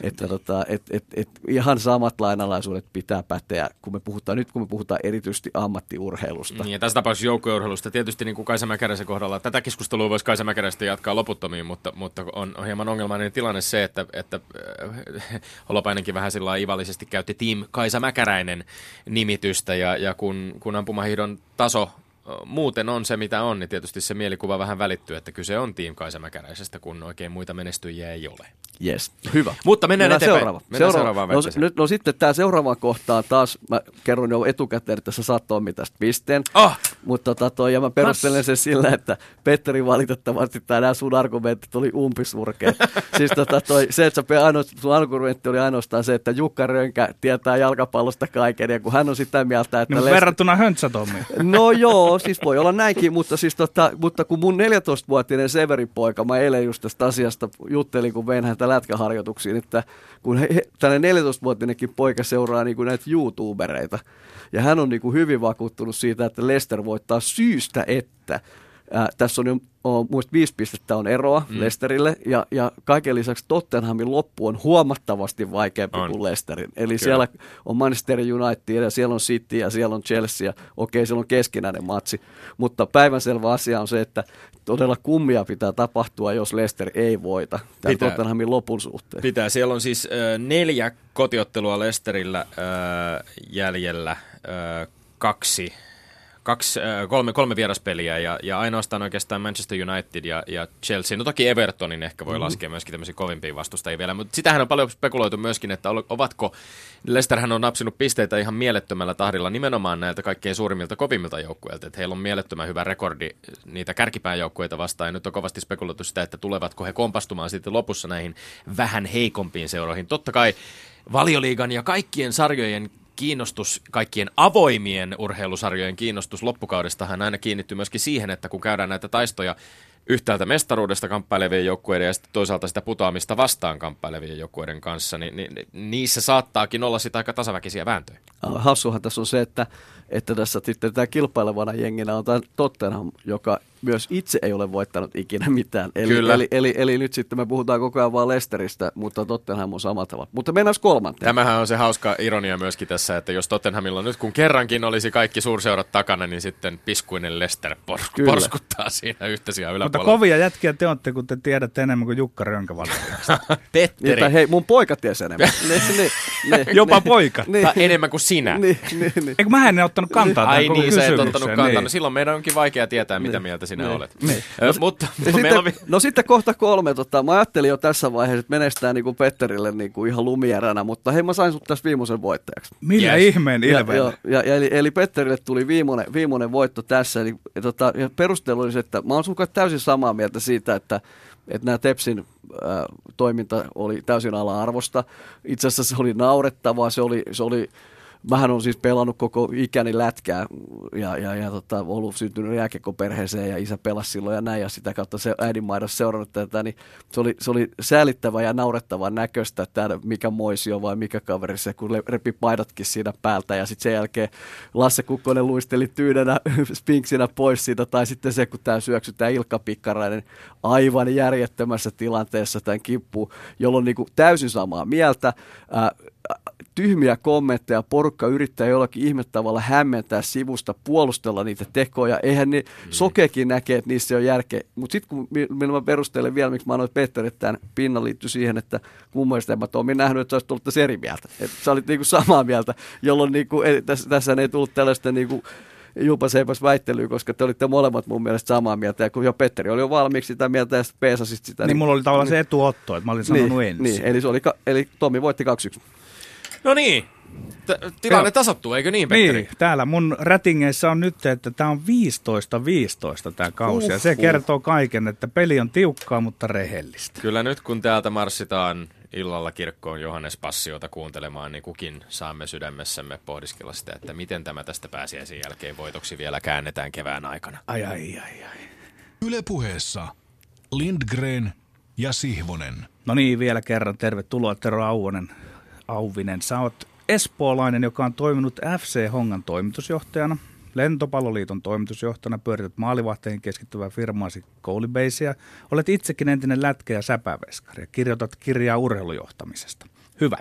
että tota, et, et, et ihan samat lainalaisuudet pitää päteä, kun me puhutaan, nyt kun me puhutaan erityisesti ammattiurheilusta. Niin, ja tässä tapauksessa joukkourheilusta. Tietysti niin kuin Kaisa Mäkäräisen kohdalla, tätä keskustelua voisi Kaisa Mäkäräistä jatkaa loputtomiin, mutta, mutta on, on hieman ongelmainen tilanne se, että, että äh, Holopainenkin vähän sillä ivallisesti käytti Team Kaisa Mäkäräinen nimitystä, ja, ja kun, kun ampumahiidon taso muuten on se, mitä on, niin tietysti se mielikuva vähän välittyy, että kyse on Team Kaisa Mäkäräisestä, kun oikein muita menestyjiä ei ole. Yes, hyvä. Mutta mennään, Mennään eteenpäin. seuraava. Mennään seuraava. seuraavaan no, nyt, no sitten tämä seuraava kohtaan taas, mä kerron jo etukäteen, että sä saat Tommi tästä pisteen. Oh! Mutta tota toi, ja mä perustelen sen sillä, että Petteri valitettavasti nämä sun argumentit oli umpisurkeet. siis tota toi, se, että sä ainoastaan, sun argumentti oli ainoastaan se, että Jukka Rönkä tietää jalkapallosta kaiken, ja kun hän on sitä mieltä, että... Niin, Lester- verrattuna Höntsätommiin. No joo, siis voi olla näinkin, mutta, siis tota, mutta kun mun 14-vuotinen Severin poika, mä eilen just tästä asiasta juttelin, kun vein häntä lätkäharjoituksiin, että kun he, tällainen 14-vuotinenkin poika seuraa niin kuin näitä YouTubereita, ja hän on niin kuin hyvin vakuuttunut siitä, että Lester voittaa syystä, että Ää, tässä on jo on, muista viisi pistettä on eroa mm. Lesterille ja, ja kaiken lisäksi Tottenhamin loppu on huomattavasti vaikeampi On. kuin Lesterin. Eli Kyllä. siellä on Manchester United ja siellä on City ja siellä on Chelsea ja okei, siellä on keskinäinen matsi. Mutta päivänselvä asia on se, että todella kummia pitää tapahtua, jos Leicester ei voita tämän Pitää. Tottenhamin lopun suhteen. Pitää. Siellä on siis äh, neljä kotiottelua Lesterillä äh, jäljellä, äh, kaksi, kaksi äh, kolme, kolme vieraspeliä ja, ja ainoastaan oikeastaan Manchester United ja, ja Chelsea. No toki Evertonin ehkä voi mm-hmm. laskea myöskin tämmöisiä kovimpia vastustajia vielä, mutta sitähän on paljon spekuloitu myöskin, että ovatko, Leicesterhän on napsinut pisteitä ihan mielettömällä tahdilla nimenomaan näiltä kaikkein suurimmilta kovimmilta joukkueilta, että heillä on mielettömän hyvä rekordi niitä kärkipään joukkueita vastaan ja nyt on kovasti spekuloitu sitä, että tulevatko he kompastumaan sitten lopussa näihin vähän heikompiin seuroihin. Totta kai valioliigan ja kaikkien sarjojen kiinnostus, kaikkien avoimien urheilusarjojen kiinnostus loppukaudestahan aina kiinnittyy myöskin siihen, että kun käydään näitä taistoja yhtäältä mestaruudesta kamppailevien joukkueiden ja sitten toisaalta sitä putoamista vastaan kamppailevien joukkueiden kanssa, niin, niin, niin niissä saattaakin olla sitä aika tasaväkisiä vääntöjä. Hassuhan tässä on se, että, että tässä sitten tämä kilpailevana jenginä on tämä Tottenham, joka myös itse ei ole voittanut ikinä mitään. Eli, Kyllä. Eli, eli, eli, nyt sitten me puhutaan koko ajan vaan Lesteristä, mutta Tottenham on samalla tavalla. Mutta mennään kolmanteen. Tämähän on se hauska ironia myöskin tässä, että jos Tottenhamilla nyt kun kerrankin olisi kaikki suurseurat takana, niin sitten piskuinen Lester por- Kyllä. porskuttaa siinä yhtä Mutta yläpuolella. kovia jätkiä te olette, kun te tiedätte enemmän kuin Jukka Rönkä valitettavasti. Niin, Petteri, tai hei, mun poika tiesi enemmän. niin, niin, niin, Jopa niin, poika. Niin, tai enemmän kuin sinä. niin, niin, niin. Eikö mä en ottanut kantaa tähän Ai niin, sä et ottanut kantaa. Niin. No silloin meidän onkin vaikea tietää, mitä mieltä sinä Niin. olet. Niin. Ö, mutta Ja no, meillä on... sitten, no sitten kohta kolme. Tota, mä ajattelin jo tässä vaiheessa, että menestää niin kuin Petterille niin kuin ihan lumieränä, mutta hei mä sain sut tässä viimeisen voittajaksi. Millä Yes. ihmeen joo, ja, ja eli, eli Petterille tuli viimeinen, viimeinen voitto tässä. Eli, ja, tota, ja perustelu oli se, että mä oon sun täysin samaa mieltä siitä, että, että nämä Tepsin äh, toiminta oli täysin ala-arvosta. Itse asiassa se oli naurettavaa, se oli, se oli Mähän on siis pelannut koko ikäni lätkää ja, ja, ja tota, ollut syntynyt jääkiekkoperheeseen ja isä pelasi silloin ja näin ja sitä kautta se äidinmaidossa seurannut tätä, niin se oli, se oli säälittävä ja naurettava näköistä, että mikä moisio vai mikä kaveri se, kun repi paidatkin siinä päältä ja sitten sen jälkeen Lasse Kukkonen luisteli tyynänä spinksinä pois siitä tai sitten se, kun tämä syöksytään Ilkka Pikkarainen aivan järjettömässä tilanteessa tämän kimppuun, jolloin niinku täysin samaa mieltä. Ää, tyhmiä kommentteja, porukka yrittää jollakin ihmettavalla hämmentää sivusta, puolustella niitä tekoja. Eihän ne mm. sokeekin näkee, että niissä on järkeä. Mutta sitten kun mi- millä mä perustelen vielä, miksi mä annoin Petteri tämän pinnan liittyy siihen, että mun mielestä en mä Tomi nähnyt, että sä olisit ollut tässä eri mieltä. Että sä olit niinku samaa mieltä, jolloin niinku, ei, tässä, tässä ei tullut tällaista niinku, jupas eipäs väittelyä, koska te olitte molemmat mun mielestä samaa mieltä. Ja kun jo Petteri oli jo valmiiksi sitä mieltä ja sitten peesasit sitä. Niin mulla oli tavallaan se etuotto, että mä olin sanonut niin, ensin. niin, eli, se oli, eli Tomi voitti 2-1. No niin, T- tilanne Joo. tasottuu, eikö niin, Petteri? Niin, täällä mun rätingeissä on nyt, että tämä on 15-15 tämä kausi. Ja se Uhuh. kertoo kaiken, että peli on tiukkaa, mutta rehellistä. Kyllä nyt kun täältä marssitaan illalla kirkkoon Johannes Passiota kuuntelemaan, niin kukin saamme sydämessämme pohdiskella sitä, että miten tämä tästä pääsiäisen jälkeen voitoksi vielä käännetään kevään aikana. Ai, ai, ai, ai. Yle puheessa Lindgren ja Sihvonen. No niin, vielä kerran tervetuloa Tero Auvonen. Auvinen, sä oot espoolainen, joka on toiminut FC Hongan toimitusjohtajana, Lentopalloliiton toimitusjohtajana, pyörität maalivahteihin keskittyvää firmaasi Koulibasea. Olet itsekin entinen lätkä- ja säpäveskari ja kirjoitat kirjaa urheilujohtamisesta. Hyvä.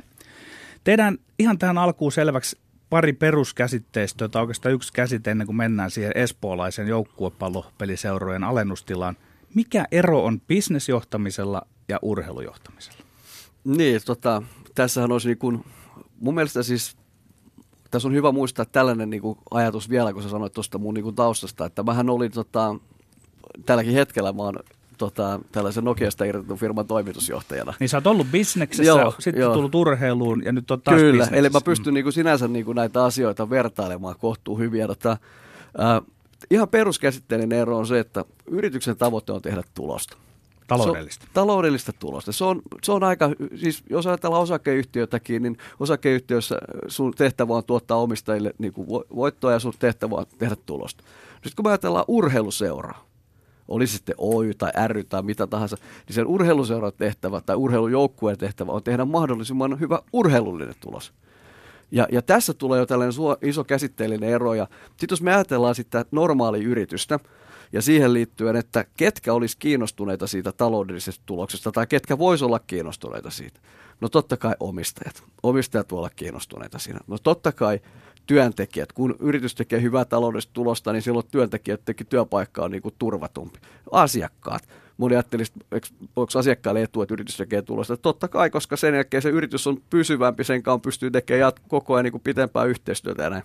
Tehdään ihan tähän alkuun selväksi pari peruskäsitteistöä, tai oikeastaan yksi käsite ennen kuin mennään siihen espoolaisen joukkuepallopeliseurojen alennustilaan. Mikä ero on bisnesjohtamisella ja urheilujohtamisella? Niin, tota, tässähän olisi niin kuin, mun mielestä siis tässä on hyvä muistaa tällainen niin kuin ajatus vielä, kun sä sanoit tuosta mun niin kuin taustasta, että mähän olin tota, tälläkin hetkellä mä oon tota, tällaisen Nokiasta irrotetun firman toimitusjohtajana. Niin sä oot ollut bisneksessä, Joo, sitten joo. tullut urheiluun ja nyt on taas Kyllä, bisneksessä. eli mä pystyn niin kuin sinänsä niin kuin näitä asioita vertailemaan kohtuu hyvin. Ja tota, äh, ihan peruskäsitteellinen ero on se, että yrityksen tavoite on tehdä tulosta. Taloudellista. Se on, taloudellista tulosta. Se on, se on aika, siis jos ajatellaan osakeyhtiötäkin, niin osakeyhtiössä sun tehtävä on tuottaa omistajille niin kuin vo- voittoa ja sun tehtävä on tehdä tulosta. Sitten kun me ajatellaan urheiluseuraa, oli sitten Oy tai ry tai mitä tahansa, niin sen urheiluseuran tehtävä tai urheilujoukkueen tehtävä on tehdä mahdollisimman hyvä urheilullinen tulos. Ja, ja tässä tulee jo tällainen iso käsitteellinen ero. Sitten jos me ajatellaan sitä normaalia yritystä ja siihen liittyen, että ketkä olisi kiinnostuneita siitä taloudellisesta tuloksesta tai ketkä voisi olla kiinnostuneita siitä. No totta kai omistajat. Omistajat voi olla kiinnostuneita siinä. No totta kai työntekijät. Kun yritys tekee hyvää taloudellista tulosta, niin silloin työntekijöidenkin työpaikka on niin kuin turvatumpi. Asiakkaat. Moni ajattelisi, onko asiakkaille etu, että yritys tekee tulosta. Totta kai, koska sen jälkeen se yritys on pysyvämpi, sen kanssa pystyy tekemään koko ajan niin kuin pitempää yhteistyötä ja näin.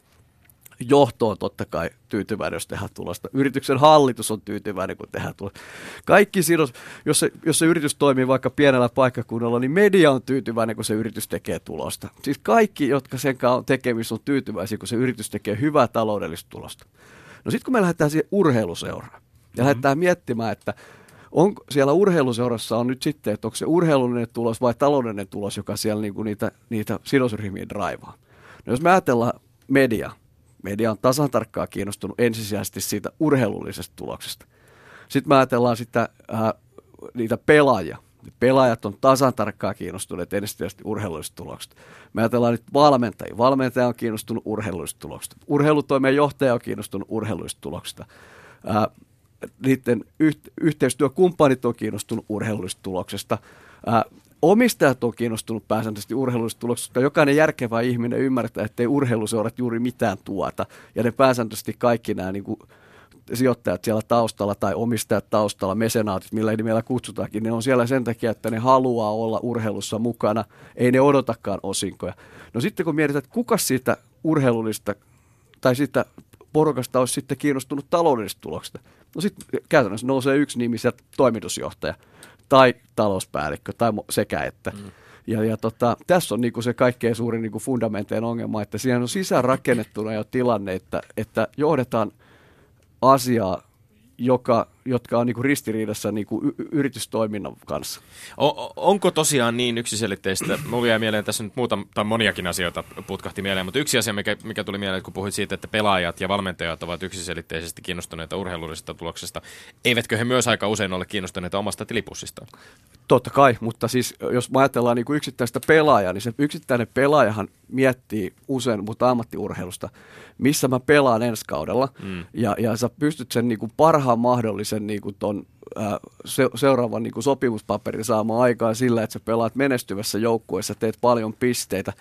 Johto on totta kai tyytyväinen, jos tehdään tulosta. Yrityksen hallitus on tyytyväinen, kun tehdään tulosta. Kaikki sidos, jos se, jos se yritys toimii vaikka pienellä paikkakunnalla, niin media on tyytyväinen, kun se yritys tekee tulosta. Siis kaikki, jotka sen kanssa on tekemisissä, on tyytyväisiä, kun se yritys tekee hyvää taloudellista tulosta. No sitten kun me lähdetään siihen urheiluseuraan ja mm-hmm. lähdetään miettimään, että on, siellä urheiluseurassa on nyt sitten, että onko se urheilullinen tulos vai taloudellinen tulos, joka siellä niinku niitä, niitä sidosryhmiä draivaa. No jos me ajatellaan media, media on tasan tarkkaan kiinnostunut ensisijaisesti siitä urheilullisesta tuloksesta. Sitten me ajatellaan sitä, ää, niitä pelaajia. Pelaajat on tasan tarkkaan kiinnostuneet ensisijaisesti urheilullisesta tuloksesta. Me ajatellaan nyt valmentajia. Valmentaja on kiinnostunut urheilullisesta tuloksesta. Urheilutoimen johtaja on kiinnostunut urheilullisesta tuloksesta. Ää, niiden yht, yhteistyökumppanit on kiinnostunut urheilullisesta tuloksesta. Ää, omistajat on kiinnostunut pääsääntöisesti urheilullisesta tuloksesta, koska jokainen järkevä ihminen ymmärtää, että ei urheiluseurat juuri mitään tuota. Ja ne pääsääntöisesti kaikki nämä niin kuin, sijoittajat siellä taustalla tai omistajat taustalla, mesenaatit, millä nimellä kutsutaankin, ne on siellä sen takia, että ne haluaa olla urheilussa mukana, ei ne odotakaan osinkoja. No sitten kun mietitään, että kuka siitä urheilullista tai siitä porukasta olisi sitten kiinnostunut taloudellisesta tuloksesta, no sitten käytännössä nousee yksi nimi sieltä toimitusjohtaja tai talouspäällikkö tai sekä että. Mm. Ja, ja tota, tässä on niinku se kaikkein suurin niinku fundamenteen ongelma, että siihen on sisäänrakennettuna jo tilanne, että, että johdetaan asiaa, joka, jotka on niinku ristiriidassa niinku y- yritystoiminnan kanssa. O- onko tosiaan niin yksiselitteistä? Mulla jäi mieleen tässä nyt muuta, tai moniakin asioita putkahti mieleen, mutta yksi asia, mikä, mikä tuli mieleen, kun puhuit siitä, että pelaajat ja valmentajat ovat yksiselitteisesti kiinnostuneita urheilullisesta tuloksesta, eivätkö he myös aika usein ole kiinnostuneita omasta tilipussistaan? Totta kai, mutta siis jos me ajatellaan niin kuin yksittäistä pelaajaa, niin se yksittäinen pelaajahan miettii usein, mutta ammattiurheilusta, missä mä pelaan ensi kaudella. Mm. Ja, ja sä pystyt sen niin kuin parhaan mahdollisen niin kuin ton, ää, se, seuraavan niin kuin sopimuspaperin saamaan aikaan sillä, että sä pelaat menestyvässä joukkueessa, teet paljon pisteitä.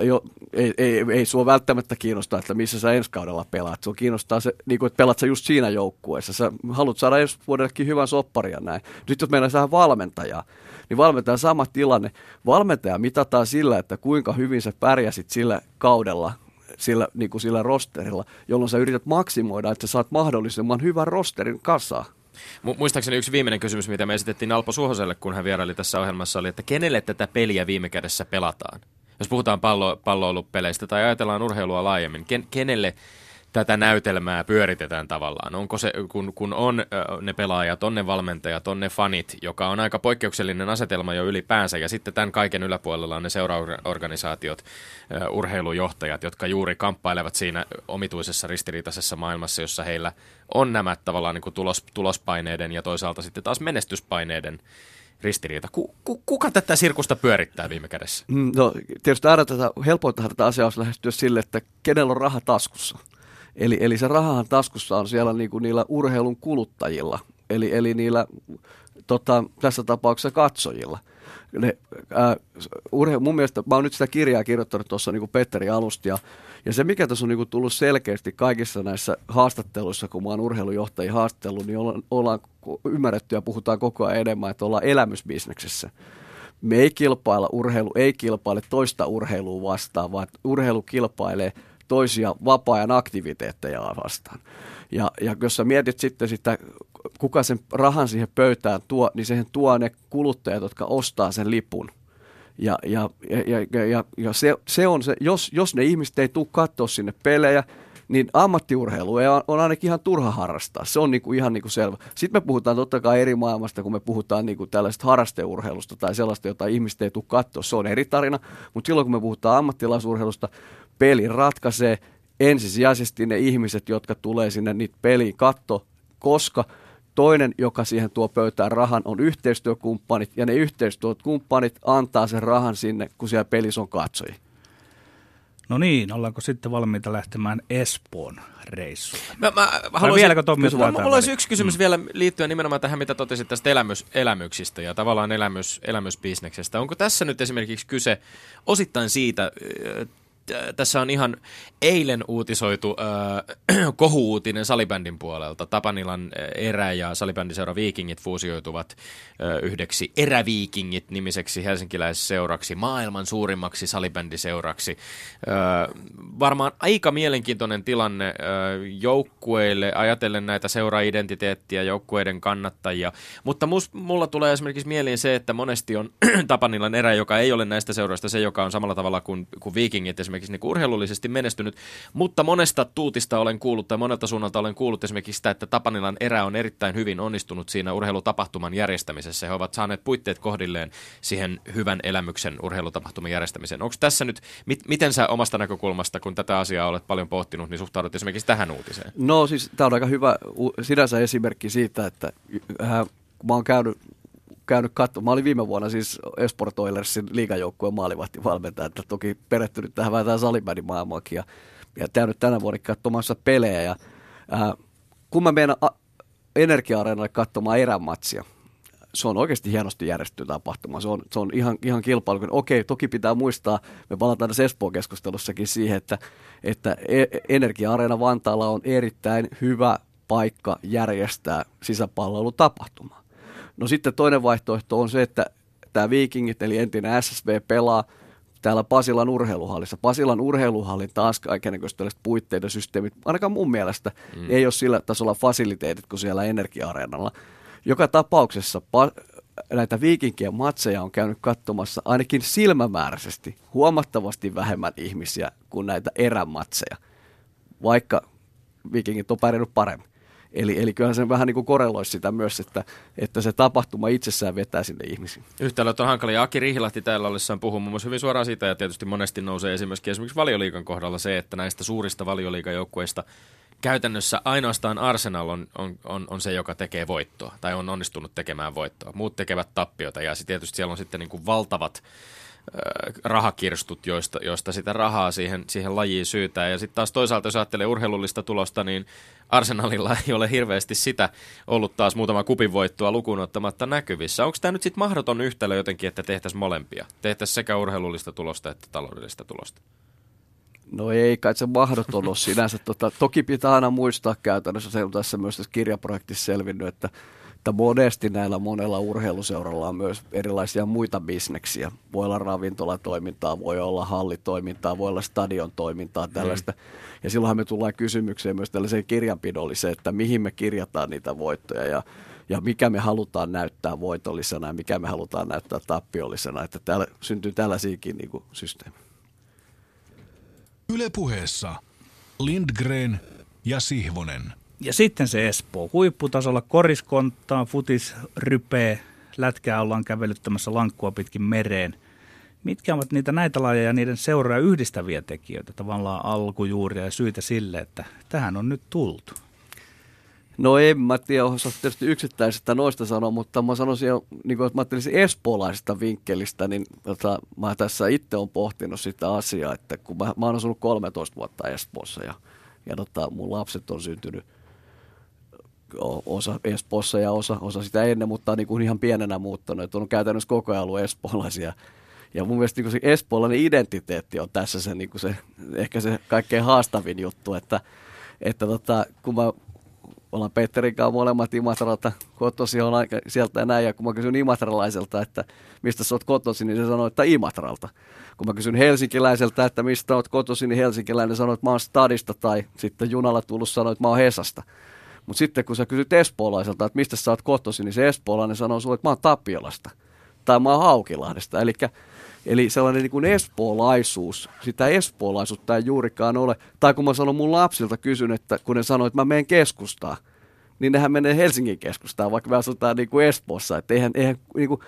Jo, ei, ei, ei sua välttämättä kiinnosta, että missä sä ensi kaudella pelaat. Sua kiinnostaa se, niin kuin, että pelaat sä just siinä joukkueessa. Sä haluat saada ensi vuodellekin hyvän sopparia näin. Sitten jos meillä saa valmentajaa, niin valmentaja sama tilanne. Valmentaja mitataan sillä, että kuinka hyvin sä pärjäsit sillä kaudella, sillä, niin kuin sillä rosterilla, jolloin sä yrität maksimoida, että sä saat mahdollisimman hyvän rosterin kasaan. Mu- muistaakseni yksi viimeinen kysymys, mitä me esitettiin Alpo Suhoselle, kun hän vieraili tässä ohjelmassa, oli, että kenelle tätä peliä viime kädessä pelataan? Jos puhutaan pallo, palloilupeleistä tai ajatellaan urheilua laajemmin, ken, kenelle tätä näytelmää pyöritetään tavallaan? Onko se, kun, kun on ne pelaajat, on ne valmentajat, on ne fanit, joka on aika poikkeuksellinen asetelma jo ylipäänsä, ja sitten tämän kaiken yläpuolella on ne seuraorganisaatiot, urheilujohtajat, jotka juuri kamppailevat siinä omituisessa ristiriitaisessa maailmassa, jossa heillä on nämä tavallaan niin kuin tulos, tulospaineiden ja toisaalta sitten taas menestyspaineiden ristiriita. Ku, ku, kuka tätä sirkusta pyörittää viime kädessä? Mm, No tietysti aina tätä, helpointa tätä asiaa olisi lähestyä sille, että kenellä on raha taskussa. Eli, eli se rahahan taskussa on siellä niinku niillä urheilun kuluttajilla, eli, eli niillä tota, tässä tapauksessa katsojilla. Ne, ää, urhe, mun mielestä, mä oon nyt sitä kirjaa kirjoittanut tuossa niin Petteri alusta, ja, ja se mikä tässä on niin tullut selkeästi kaikissa näissä haastatteluissa, kun mä oon urheilujohtajia haastattellut, niin ollaan, ollaan ymmärretty ja puhutaan koko ajan enemmän, että ollaan elämysbisneksessä me ei kilpailla, urheilu ei kilpaile toista urheilua vastaan, vaan urheilu kilpailee toisia vapaa-ajan aktiviteetteja vastaan. Ja, ja jos sä mietit sitten sitä, kuka sen rahan siihen pöytään tuo, niin siihen tuo ne kuluttajat, jotka ostaa sen lipun. Ja, ja, ja, ja, ja, ja se, se on se, jos, jos ne ihmiset ei tule katsoa sinne pelejä, niin ammattiurheilu on ainakin ihan turha harrastaa. Se on niinku ihan niinku selvä. Sitten me puhutaan totta kai eri maailmasta, kun me puhutaan niinku tällaista harrasteurheilusta tai sellaista, jota ihmiset ei tule katsoa. Se on eri tarina, mutta silloin kun me puhutaan ammattilaisurheilusta, peli ratkaisee ensisijaisesti ne ihmiset, jotka tulee sinne niitä peliin katto, koska toinen, joka siihen tuo pöytään rahan, on yhteistyökumppanit, ja ne yhteistyökumppanit antaa sen rahan sinne, kun siellä pelissä on katsojia. No niin, ollaanko sitten valmiita lähtemään Espoon reissuun? Mä, mä haluaisin, vieläkö Tommi Mulla, mulla olisi yksi kysymys mm. vielä liittyen nimenomaan tähän, mitä totesit tästä elämys, elämyksistä ja tavallaan elämys, elämysbisneksestä. Onko tässä nyt esimerkiksi kyse osittain siitä, tässä on ihan eilen uutisoitu äh, kohuutinen salibändin puolelta. Tapanilan erä ja salibändiseura Viikingit fuusioituvat äh, yhdeksi eräviikingit nimiseksi helsinkiläisseuraksi, maailman suurimmaksi salibändiseuraksi. Äh, varmaan aika mielenkiintoinen tilanne äh, joukkueille, ajatellen näitä seura-identiteettiä, joukkueiden kannattajia. Mutta mus, mulla tulee esimerkiksi mieliin se, että monesti on Tapanilan erä, joka ei ole näistä seuroista se, joka on samalla tavalla kuin, kuin Viikingit esimerkiksi niin kuin urheilullisesti menestynyt, mutta monesta tuutista olen kuullut tai monelta suunnalta olen kuullut esimerkiksi sitä, että Tapanilan erä on erittäin hyvin onnistunut siinä urheilutapahtuman järjestämisessä. He ovat saaneet puitteet kohdilleen siihen hyvän elämyksen urheilutapahtuman järjestämiseen. Onko tässä nyt, mit, miten sä omasta näkökulmasta, kun tätä asiaa olet paljon pohtinut, niin suhtaudut esimerkiksi tähän uutiseen? No siis tämä on aika hyvä sinänsä esimerkki siitä, että äh, mä oon käynyt käynyt katsomaan. Mä olin viime vuonna siis Esport Oilersin liigajoukkueen maalivahtivalmentaja, että toki perehtynyt tähän vähän salibändin maailmaankin ja, ja käynyt tänä vuonna katsomassa pelejä. Ja, ää, kun mä menen Energia-areenalle katsomaan erämatsia, se on oikeasti hienosti järjestetty tapahtuma. Se on, se on ihan, ihan kilpailu. Okei, toki pitää muistaa, me palataan tässä Espoo-keskustelussakin siihen, että, että e-, Energia-areena Vantaalla on erittäin hyvä paikka järjestää sisäpalvelutapahtuma. No sitten toinen vaihtoehto on se, että tämä Vikingit eli entinen SSV pelaa täällä Pasilan urheiluhallissa. Pasilan urheiluhallin taas kaikenlaista tällaiset puitteiden systeemit, ainakaan mun mielestä, mm. ei ole sillä tasolla fasiliteetit kuin siellä energia-areenalla. Joka tapauksessa pa- näitä viikinkien matseja on käynyt katsomassa ainakin silmämääräisesti huomattavasti vähemmän ihmisiä kuin näitä erämatseja, vaikka viikingit on pärjännyt paremmin. Eli, eli kyllähän se vähän niin kuin koreloi sitä myös, että, että se tapahtuma itsessään vetää sinne ihmisiin. Yhtälöt on hankalia. Aki Rihilahti täällä ollessaan puhuu muun muassa hyvin suoraan siitä, ja tietysti monesti nousee esimerkiksi, esimerkiksi valioliikan kohdalla se, että näistä suurista valioliikajoukkueista käytännössä ainoastaan Arsenal on, on, on, on se, joka tekee voittoa, tai on onnistunut tekemään voittoa. Muut tekevät tappiota, ja tietysti siellä on sitten niin kuin valtavat rahakirstut, joista, joista sitä rahaa siihen, siihen lajiin syytää. Ja sitten taas toisaalta, jos ajattelee urheilullista tulosta, niin Arsenalilla ei ole hirveästi sitä ollut taas muutama kupin voittoa lukuun ottamatta näkyvissä. Onko tämä nyt sitten mahdoton yhtälö jotenkin, että tehtäisiin molempia? Tehtäisiin sekä urheilullista tulosta että taloudellista tulosta? No ei kai se mahdoton ole sinänsä. Tota, toki pitää aina muistaa käytännössä, se on tässä myös tässä kirjaprojektissa selvinnyt, että että monesti näillä monella urheiluseuralla on myös erilaisia muita bisneksiä. Voi olla ravintolatoimintaa, voi olla hallitoimintaa, voi olla stadion toimintaa, tällaista. Mm. Ja silloinhan me tullaan kysymykseen myös tällaiseen kirjanpidolliseen, että mihin me kirjataan niitä voittoja ja, ja mikä me halutaan näyttää voitollisena ja mikä me halutaan näyttää tappiollisena. Että täällä syntyy tällaisiakin niin kuin, systeemejä. Yle puheessa Lindgren ja Sihvonen. Ja sitten se Espoo. Huipputasolla koriskonttaa, futis rypee, lätkää ollaan kävelyttämässä lankkua pitkin mereen. Mitkä ovat niitä näitä lajeja ja niiden seuraa yhdistäviä tekijöitä, tavallaan alkujuuria ja syitä sille, että tähän on nyt tultu? No en mä tiedä, osaa tietysti yksittäisestä noista sanoa, mutta mä sanoisin jo, niin kuin, että mä ajattelisin espoolaisesta vinkkelistä, niin tota, mä tässä itse olen pohtinut sitä asiaa, että kun mä, mä oon asunut 13 vuotta Espoossa ja, ja tota, mun lapset on syntynyt – osa Espoossa ja osa, osa sitä ennen, mutta niin kuin ihan pienenä muuttanut. Että on käytännössä koko ajan ollut espoolaisia. Ja mun mielestä niin se espoolainen identiteetti on tässä se, niin kuin se, ehkä se kaikkein haastavin juttu, että, että tota, kun mä ollaan Petterin kanssa molemmat Imatralta kotosi on aika sieltä ja näin. Ja kun mä kysyn imatralaiselta, että mistä sä oot kotosi, niin se sanoi, että Imatralta. Kun mä kysyn helsinkiläiseltä, että mistä oot kotosi, niin helsinkiläinen sanoi, että mä oon Stadista tai sitten junalla tullut sanoa, että mä oon Hesasta. Mutta sitten kun sä kysyt espoolaiselta, että mistä sä oot kotosi, niin se espoolainen sanoo sulle, että mä oon Tapiolasta tai mä oon Haukilahdesta. Elikkä, eli sellainen niin kuin espoolaisuus, sitä espoolaisuutta ei juurikaan ole. Tai kun mä sanon mun lapsilta, kysyn, että kun ne sanoo, että mä menen keskustaan, niin nehän menee Helsingin keskustaan, vaikka me asutaan niin kuin Espoossa. Että eihän, eihän, niin kuin,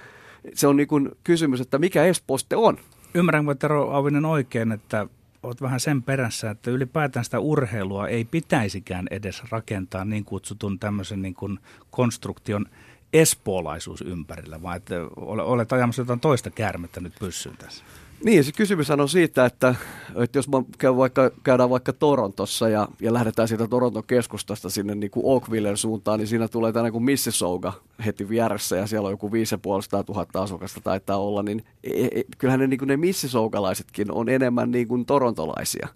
se on niin kuin kysymys, että mikä Espoo sitten on. Ymmärränkö Tero Auvinen oikein, että olet vähän sen perässä, että ylipäätään sitä urheilua ei pitäisikään edes rakentaa niin kutsutun tämmöisen niin kuin konstruktion espoolaisuus ympärillä, vaan että olet ajamassa jotain toista käärmettä nyt pyssyyn tässä. Niin, se kysymys on siitä, että, että jos mä käyn vaikka, käydään vaikka Torontossa ja, ja lähdetään siitä Toronton keskustasta sinne niin kuin Oakvillen suuntaan, niin siinä tulee tänne kuin Mississauga heti vieressä ja siellä on joku 5500 000 asukasta taitaa olla, niin e, e, kyllähän ne, niin kuin ne Mississaugalaisetkin on enemmän niin kuin torontolaisia.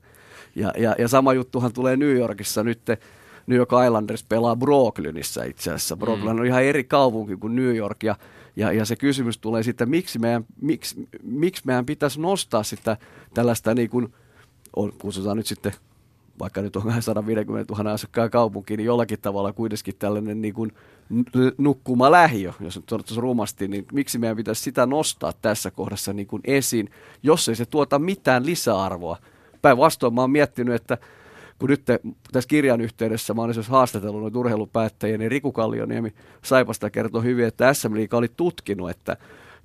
Ja, ja, ja sama juttuhan tulee New Yorkissa nyt, New York Islanders pelaa Brooklynissa itse asiassa. Brooklyn mm. on ihan eri kaupunki kuin New York ja ja, ja se kysymys tulee sitten, miksi meidän, miksi, miksi meidän pitäisi nostaa sitä tällaista, niin kuin, on, nyt sitten, vaikka nyt on 150 000 asukkaan kaupunki, niin jollakin tavalla kuitenkin tällainen niin kuin nukkuma lähiö, jos nyt todettaisiin rumasti, niin miksi meidän pitäisi sitä nostaa tässä kohdassa niin kuin esiin, jos ei se tuota mitään lisäarvoa. Päinvastoin mä oon miettinyt, että kun nyt te, tässä kirjan yhteydessä mä olen esimerkiksi haastatellut noita urheilupäättäjiä, niin Riku Kallioniemi Saipasta kertoi hyvin, että SM Liiga oli tutkinut, että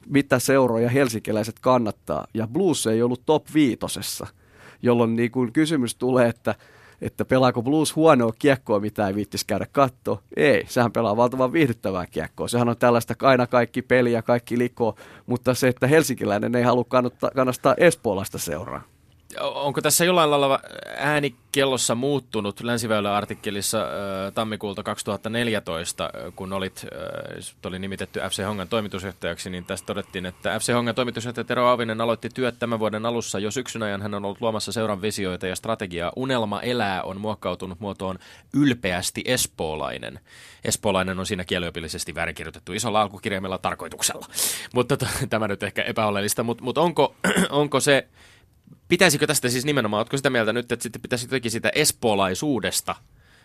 mitä seuroja helsinkiläiset kannattaa. Ja Blues ei ollut top viitosessa, jolloin niin kun kysymys tulee, että että pelaako Blues huonoa kiekkoa, mitä ei viittisi käydä katto. Ei, sehän pelaa valtavan viihdyttävää kiekkoa. Sehän on tällaista aina kaikki peliä, kaikki liko, mutta se, että helsinkiläinen ei halua kannattaa, kannattaa espoolaista seuraa onko tässä jollain lailla ääni kellossa muuttunut Länsiväylä-artikkelissa tammikuulta 2014, kun olit, oli nimitetty FC Hongan toimitusjohtajaksi, niin tässä todettiin, että FC Hongan toimitusjohtaja Tero Aavinen aloitti työt tämän vuoden alussa. Jo syksyn ajan hän on ollut luomassa seuran visioita ja strategiaa. Unelma elää on muokkautunut muotoon ylpeästi espoolainen. Espoolainen on siinä kieliopillisesti väärinkirjoitettu isolla alkukirjaimella tarkoituksella. Mutta tämä nyt ehkä epäoleellista, mutta mut onko, onko se pitäisikö tästä siis nimenomaan, oletko sitä mieltä nyt, että sitten pitäisi jotenkin sitä espoolaisuudesta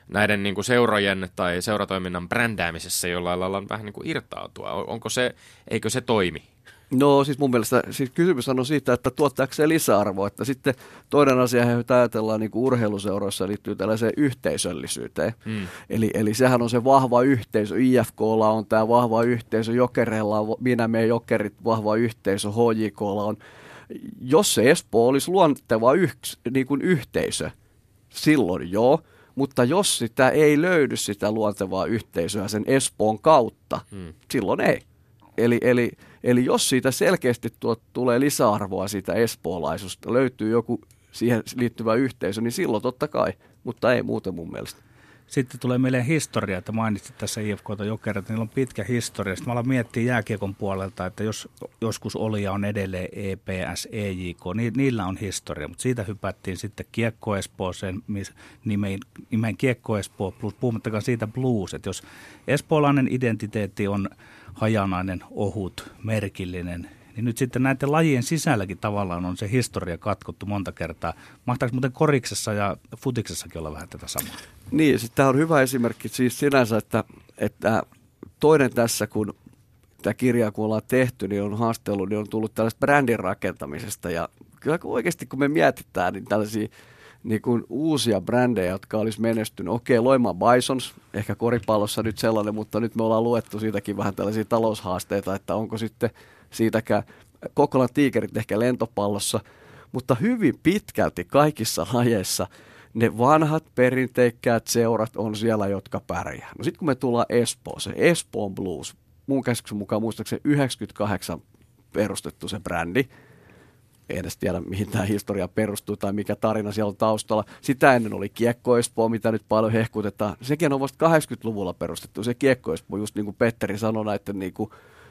näiden niin kuin seurojen tai seuratoiminnan brändäämisessä jollain lailla vähän niin kuin irtautua? Onko se, eikö se toimi? No siis mun mielestä siis kysymys on siitä, että tuottaako se lisäarvoa. Että sitten toinen asia, jota ajatellaan niin kuin urheiluseuroissa, liittyy tällaiseen yhteisöllisyyteen. Hmm. Eli, eli sehän on se vahva yhteisö. IFKlla on tämä vahva yhteisö, Jokereilla on Minä me Jokerit vahva yhteisö, HJKlla on jos se Espoo olisi luonteva yks, niin kuin yhteisö, silloin joo, mutta jos sitä ei löydy sitä luontevaa yhteisöä sen Espoon kautta, hmm. silloin ei. Eli, eli, eli jos siitä selkeästi tuo, tulee lisäarvoa siitä espoolaisusta, löytyy joku siihen liittyvä yhteisö, niin silloin totta kai, mutta ei muuten mun mielestä. Sitten tulee meille historia, että mainitsit tässä IFKta Jokerit, että niillä on pitkä historia. Sitten mä aloin miettiä jääkiekon puolelta, että jos joskus oli ja on edelleen EPS, EJK, niin niillä on historia. Mutta siitä hypättiin sitten Kiekko Espooseen, nimeen, nimeen Kiekko Espoo plus, puhumattakaan siitä blues, että jos espoolainen identiteetti on hajanainen, ohut, merkillinen, niin nyt sitten näiden lajien sisälläkin tavallaan on se historia katkottu monta kertaa. Mahtaako muuten koriksessa ja futiksessakin olla vähän tätä samaa? Niin, siis tämä on hyvä esimerkki siis sinänsä, että, että toinen tässä, kun tämä kirja kun ollaan tehty, niin on haastelu, niin on tullut tällaista brändin rakentamisesta. Ja kyllä oikeasti kun me mietitään, niin tällaisia niin kuin uusia brändejä, jotka olisi menestynyt. Okei, Loima Bisons, ehkä koripallossa nyt sellainen, mutta nyt me ollaan luettu siitäkin vähän tällaisia taloushaasteita, että onko sitten siitäkään Kokkolan tiikerit ehkä lentopallossa, mutta hyvin pitkälti kaikissa lajeissa ne vanhat perinteikkäät seurat on siellä, jotka pärjää. No sitten kun me tullaan Espooseen, Espoon Blues, mun käsityksen mukaan muistaakseni 98 perustettu se brändi, en edes tiedä, mihin tämä historia perustuu tai mikä tarina siellä on taustalla. Sitä ennen oli Kiekko Espoo, mitä nyt paljon hehkutetaan. Sekin on vasta 80-luvulla perustettu, se Kiekko Espoo, just niin kuin Petteri sanoi näiden niin kuin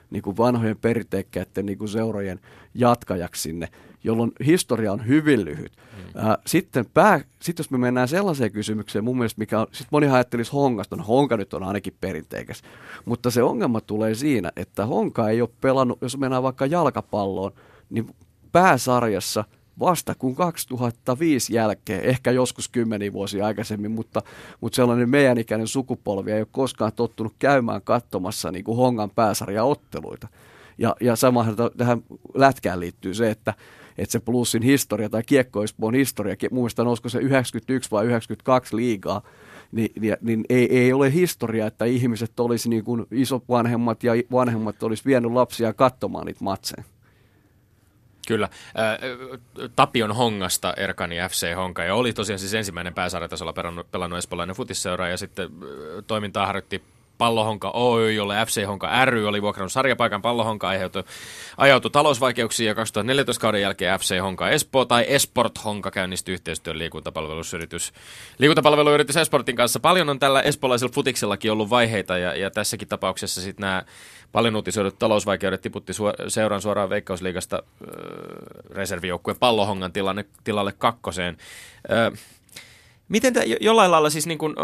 niin kuin vanhojen perinteikkäiden niin kuin seurojen jatkajaksi sinne, jolloin historia on hyvin lyhyt. Mm. Sitten pää, sit jos me mennään sellaiseen kysymykseen, mun mielestä mikä on, sit moni ajattelisi Hongasta, no Honka nyt on ainakin perinteikäs, mutta se ongelma tulee siinä, että Honka ei ole pelannut, jos mennään vaikka jalkapalloon, niin pääsarjassa vasta kun 2005 jälkeen, ehkä joskus kymmeniä vuosia aikaisemmin, mutta, mutta sellainen meidän ikäinen sukupolvi ei ole koskaan tottunut käymään katsomassa niin kuin Hongan pääsarjaotteluita. Ja, ja samahan tähän lätkään liittyy se, että, että se plussin historia tai kiekkoispoon historia, mielestä olisiko se 91 vai 92 liigaa, niin, niin, niin ei, ei ole historia, että ihmiset olisi niin kuin isovanhemmat ja vanhemmat olisi vienyt lapsia katsomaan niitä matseja. Kyllä. Tapion Hongasta Erkani FC Honka ja oli tosiaan siis ensimmäinen pääsarjatasolla pelannut espoolainen futisseura ja sitten toimintaa harjoitti Pallohonka Oy, jolle FC Honka ry oli vuokrannut sarjapaikan. Pallohonka aiheutui, ajautui talousvaikeuksiin ja 2014 kauden jälkeen FC Honka Espoo tai Esport Honka käynnistyi yhteistyön liikuntapalveluyritys, liikuntapalveluyritys Esportin kanssa. Paljon on tällä espoolaisella futiksellakin ollut vaiheita ja, ja tässäkin tapauksessa sitten nämä paljon uutisoidut talousvaikeudet tiputti suor- seuran suoraan Veikkausliigasta äh, reservijoukkueen Pallohongan tilanne, tilalle kakkoseen. Äh, Miten te, jollain lailla siis, niin kun,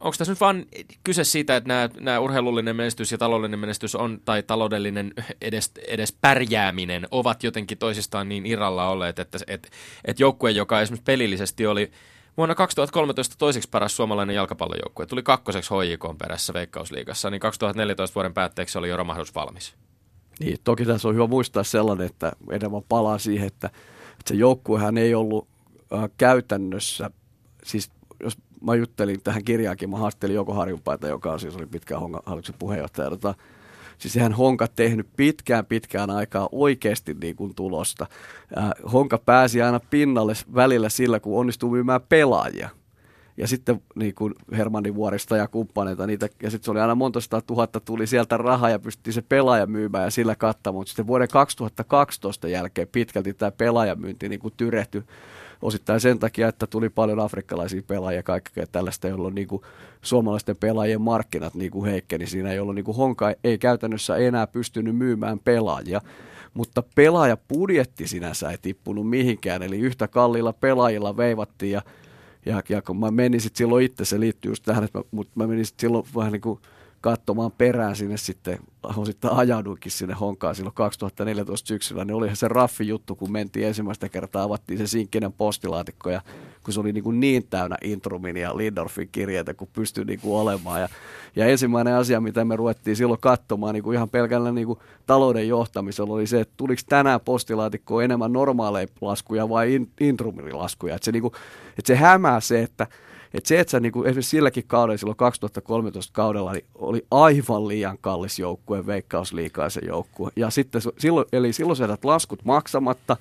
onko tässä nyt vaan kyse siitä, että nämä, nämä urheilullinen menestys ja taloudellinen menestys on, tai taloudellinen edes, edes pärjääminen ovat jotenkin toisistaan niin irralla olleet, että, että, että joukkue, joka esimerkiksi pelillisesti oli vuonna 2013 toiseksi paras suomalainen jalkapallojoukkue, tuli kakkoseksi HJK perässä Veikkausliigassa, niin 2014 vuoden päätteeksi oli jo romahdus valmis. Niin, toki tässä on hyvä muistaa sellainen, että enemmän palaa siihen, että, että se joukkuehan ei ollut äh, käytännössä – siis jos mä juttelin tähän kirjaankin, mä haastelin Joko Harjunpaita, joka on siis oli pitkään hallituksen puheenjohtaja. Tota, siis sehän Honka tehnyt pitkään pitkään aikaa oikeasti niin kuin tulosta. Äh, Honka pääsi aina pinnalle välillä sillä, kun onnistui myymään pelaajia. Ja sitten niin kuin Hermannin vuorista ja kumppaneita, niitä, ja sitten se oli aina monta sata tuhatta tuli sieltä rahaa ja pystyi se pelaaja myymään ja sillä kattamaan. Mutta sitten vuoden 2012 jälkeen pitkälti tämä pelaajamyynti niin kuin tyrehtyi osittain sen takia, että tuli paljon afrikkalaisia pelaajia kaikkea tällaista, jolloin niin kuin suomalaisten pelaajien markkinat niin kuin heikkeni siinä, jolloin niin kuin Honka ei käytännössä enää pystynyt myymään pelaajia. Mutta pelaajapudjetti sinänsä ei tippunut mihinkään, eli yhtä kalliilla pelaajilla veivattiin ja ja, ja kun mä menin sitten silloin itse, se liittyy just tähän, että mä, mutta mä menin silloin vähän niin kuin katsomaan perään sinne sitten, osittain ajauduinkin sinne honkaan silloin 2014 syksyllä, niin olihan se raffi juttu, kun mentiin ensimmäistä kertaa, avattiin se sinkkinen postilaatikko ja kun se oli niin, kuin niin täynnä Intrumin ja Lindorfin kirjeitä, kun pystyi niin kuin olemaan. Ja, ja ensimmäinen asia, mitä me ruvettiin silloin katsomaan niin kuin ihan pelkällä niin kuin talouden johtamisella, oli se, että tuliko tänään postilaatikkoon enemmän normaaleja laskuja vai Intrumin laskuja. Että se, niin kuin, että se hämää se, että et se, että sä niinku, esimerkiksi silläkin kaudella, silloin 2013 kaudella, niin oli aivan liian kallis joukkue, veikkausliikaisen joukkue. Ja sitten silloin, eli silloin sä laskut maksamatta,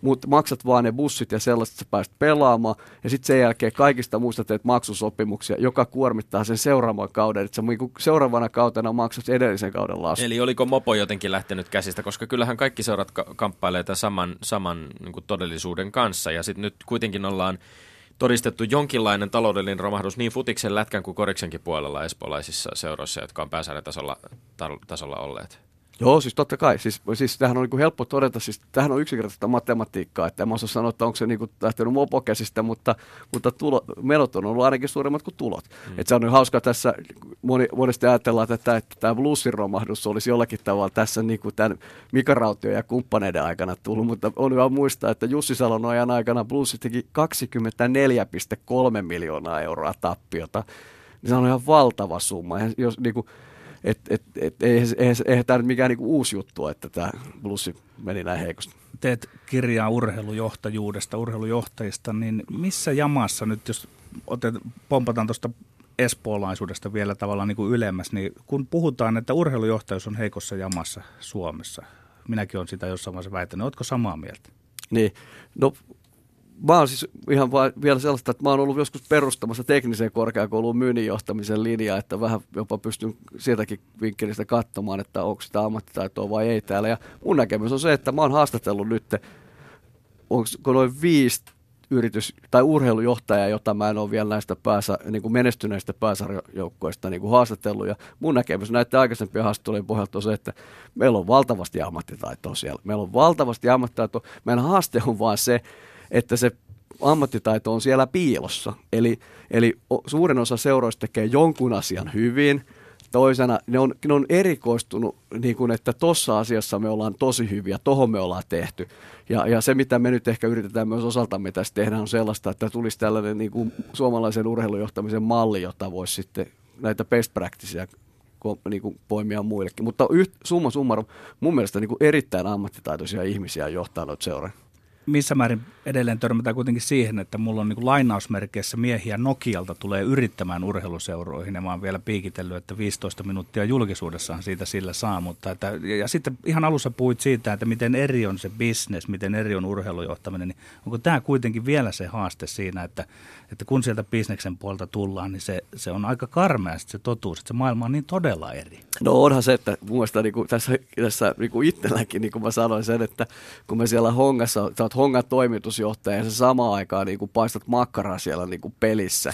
mutta maksat vaan ne bussit ja sellaiset, että sä pääset pelaamaan, ja sitten sen jälkeen kaikista muista teet maksusopimuksia, joka kuormittaa sen seuraavan kauden, että sä niinku seuraavana kautena maksat edellisen kauden lasku. Eli oliko mopo jotenkin lähtenyt käsistä, koska kyllähän kaikki seurat ka- kamppailee tämän saman, saman niin todellisuuden kanssa, ja sitten nyt kuitenkin ollaan todistettu jonkinlainen taloudellinen romahdus niin futiksen, lätkän kuin koriksenkin puolella espoolaisissa seuroissa, jotka on pääsarjatasolla tasolla olleet. Joo, siis totta kai. Siis, siis tämähän on niin kuin helppo todeta, siis tämähän on yksinkertaista matematiikkaa, että en mä osaa sanoa, että onko se niin kuin lähtenyt mopokäsistä, mutta, mutta tulo, menot on ollut ainakin suuremmat kuin tulot. Mm. Et se on hauska tässä, moni, monesti ajatellaan, että, että tämä bluesin romahdus olisi jollakin tavalla tässä niin kuin tämän Mika Rautio ja kumppaneiden aikana tullut, mutta on hyvä muistaa, että Jussi Salonojan aikana blues teki 24,3 miljoonaa euroa tappiota. Niin se on ihan valtava summa. Ja jos, niin kuin, et, et, et, eihän, eihän, eihän tämä nyt mikään niinku uusi juttu, että tämä plussi meni näin heikosti. Teet kirjaa urheilujohtajuudesta, urheilujohtajista, niin missä jamassa nyt, jos otet, pompataan tuosta espoolaisuudesta vielä tavallaan niin kuin ylemmäs, niin kun puhutaan, että urheilujohtajuus on heikossa jamassa Suomessa, minäkin olen sitä jossain vaiheessa väittänyt, oletko samaa mieltä? Niin, no mä oon siis ihan vaan vielä sellaista, että mä oon ollut joskus perustamassa tekniseen korkeakouluun myynnin johtamisen linjaa, että vähän jopa pystyn sieltäkin vinkkelistä katsomaan, että onko sitä ammattitaitoa vai ei täällä. Ja mun näkemys on se, että mä oon haastatellut nyt, onko noin viisi yritys- tai urheilujohtaja, jota mä en ole vielä näistä pääsä, niin kuin menestyneistä pääsarjoukkoista niin kuin haastatellut. Ja mun näkemys näiden aikaisempien haastattelujen pohjalta on se, että meillä on valtavasti ammattitaitoa siellä. Meillä on valtavasti ammattitaitoa. Meidän haaste on vaan se, että se ammattitaito on siellä piilossa. Eli, eli suurin osa seuroista tekee jonkun asian hyvin, toisena ne on, ne on erikoistunut, niin kuin, että tuossa asiassa me ollaan tosi hyviä, tohon me ollaan tehty. Ja, ja se, mitä me nyt ehkä yritetään myös osaltamme tässä tehdä, on sellaista, että tulisi tällainen niin kuin suomalaisen urheilujohtamisen malli, jota voisi sitten näitä best practiceja niin kuin poimia muillekin. Mutta yht, summa summarum, mun mielestä niin kuin erittäin ammattitaitoisia ihmisiä johtaa noita seuraa missä määrin edelleen törmätään kuitenkin siihen, että mulla on niin kuin lainausmerkeissä miehiä Nokialta tulee yrittämään urheiluseuroihin ja mä oon vielä piikitellyt, että 15 minuuttia julkisuudessaan siitä sillä saa. Mutta että, ja sitten ihan alussa puhuit siitä, että miten eri on se business, miten eri on urheilujohtaminen, niin onko tämä kuitenkin vielä se haaste siinä, että, että kun sieltä bisneksen puolta tullaan, niin se, se on aika karmea se totuus, että se maailma on niin todella eri. No onhan se, että mun mielestä niin kuin tässä, tässä niin kuin itselläkin, niin kuin mä sanoin sen, että kun me siellä Hongassa, sä oot Hongan toimitusjohtaja ja sä samaan aikaan niin kuin paistat makkaraa siellä niin kuin pelissä,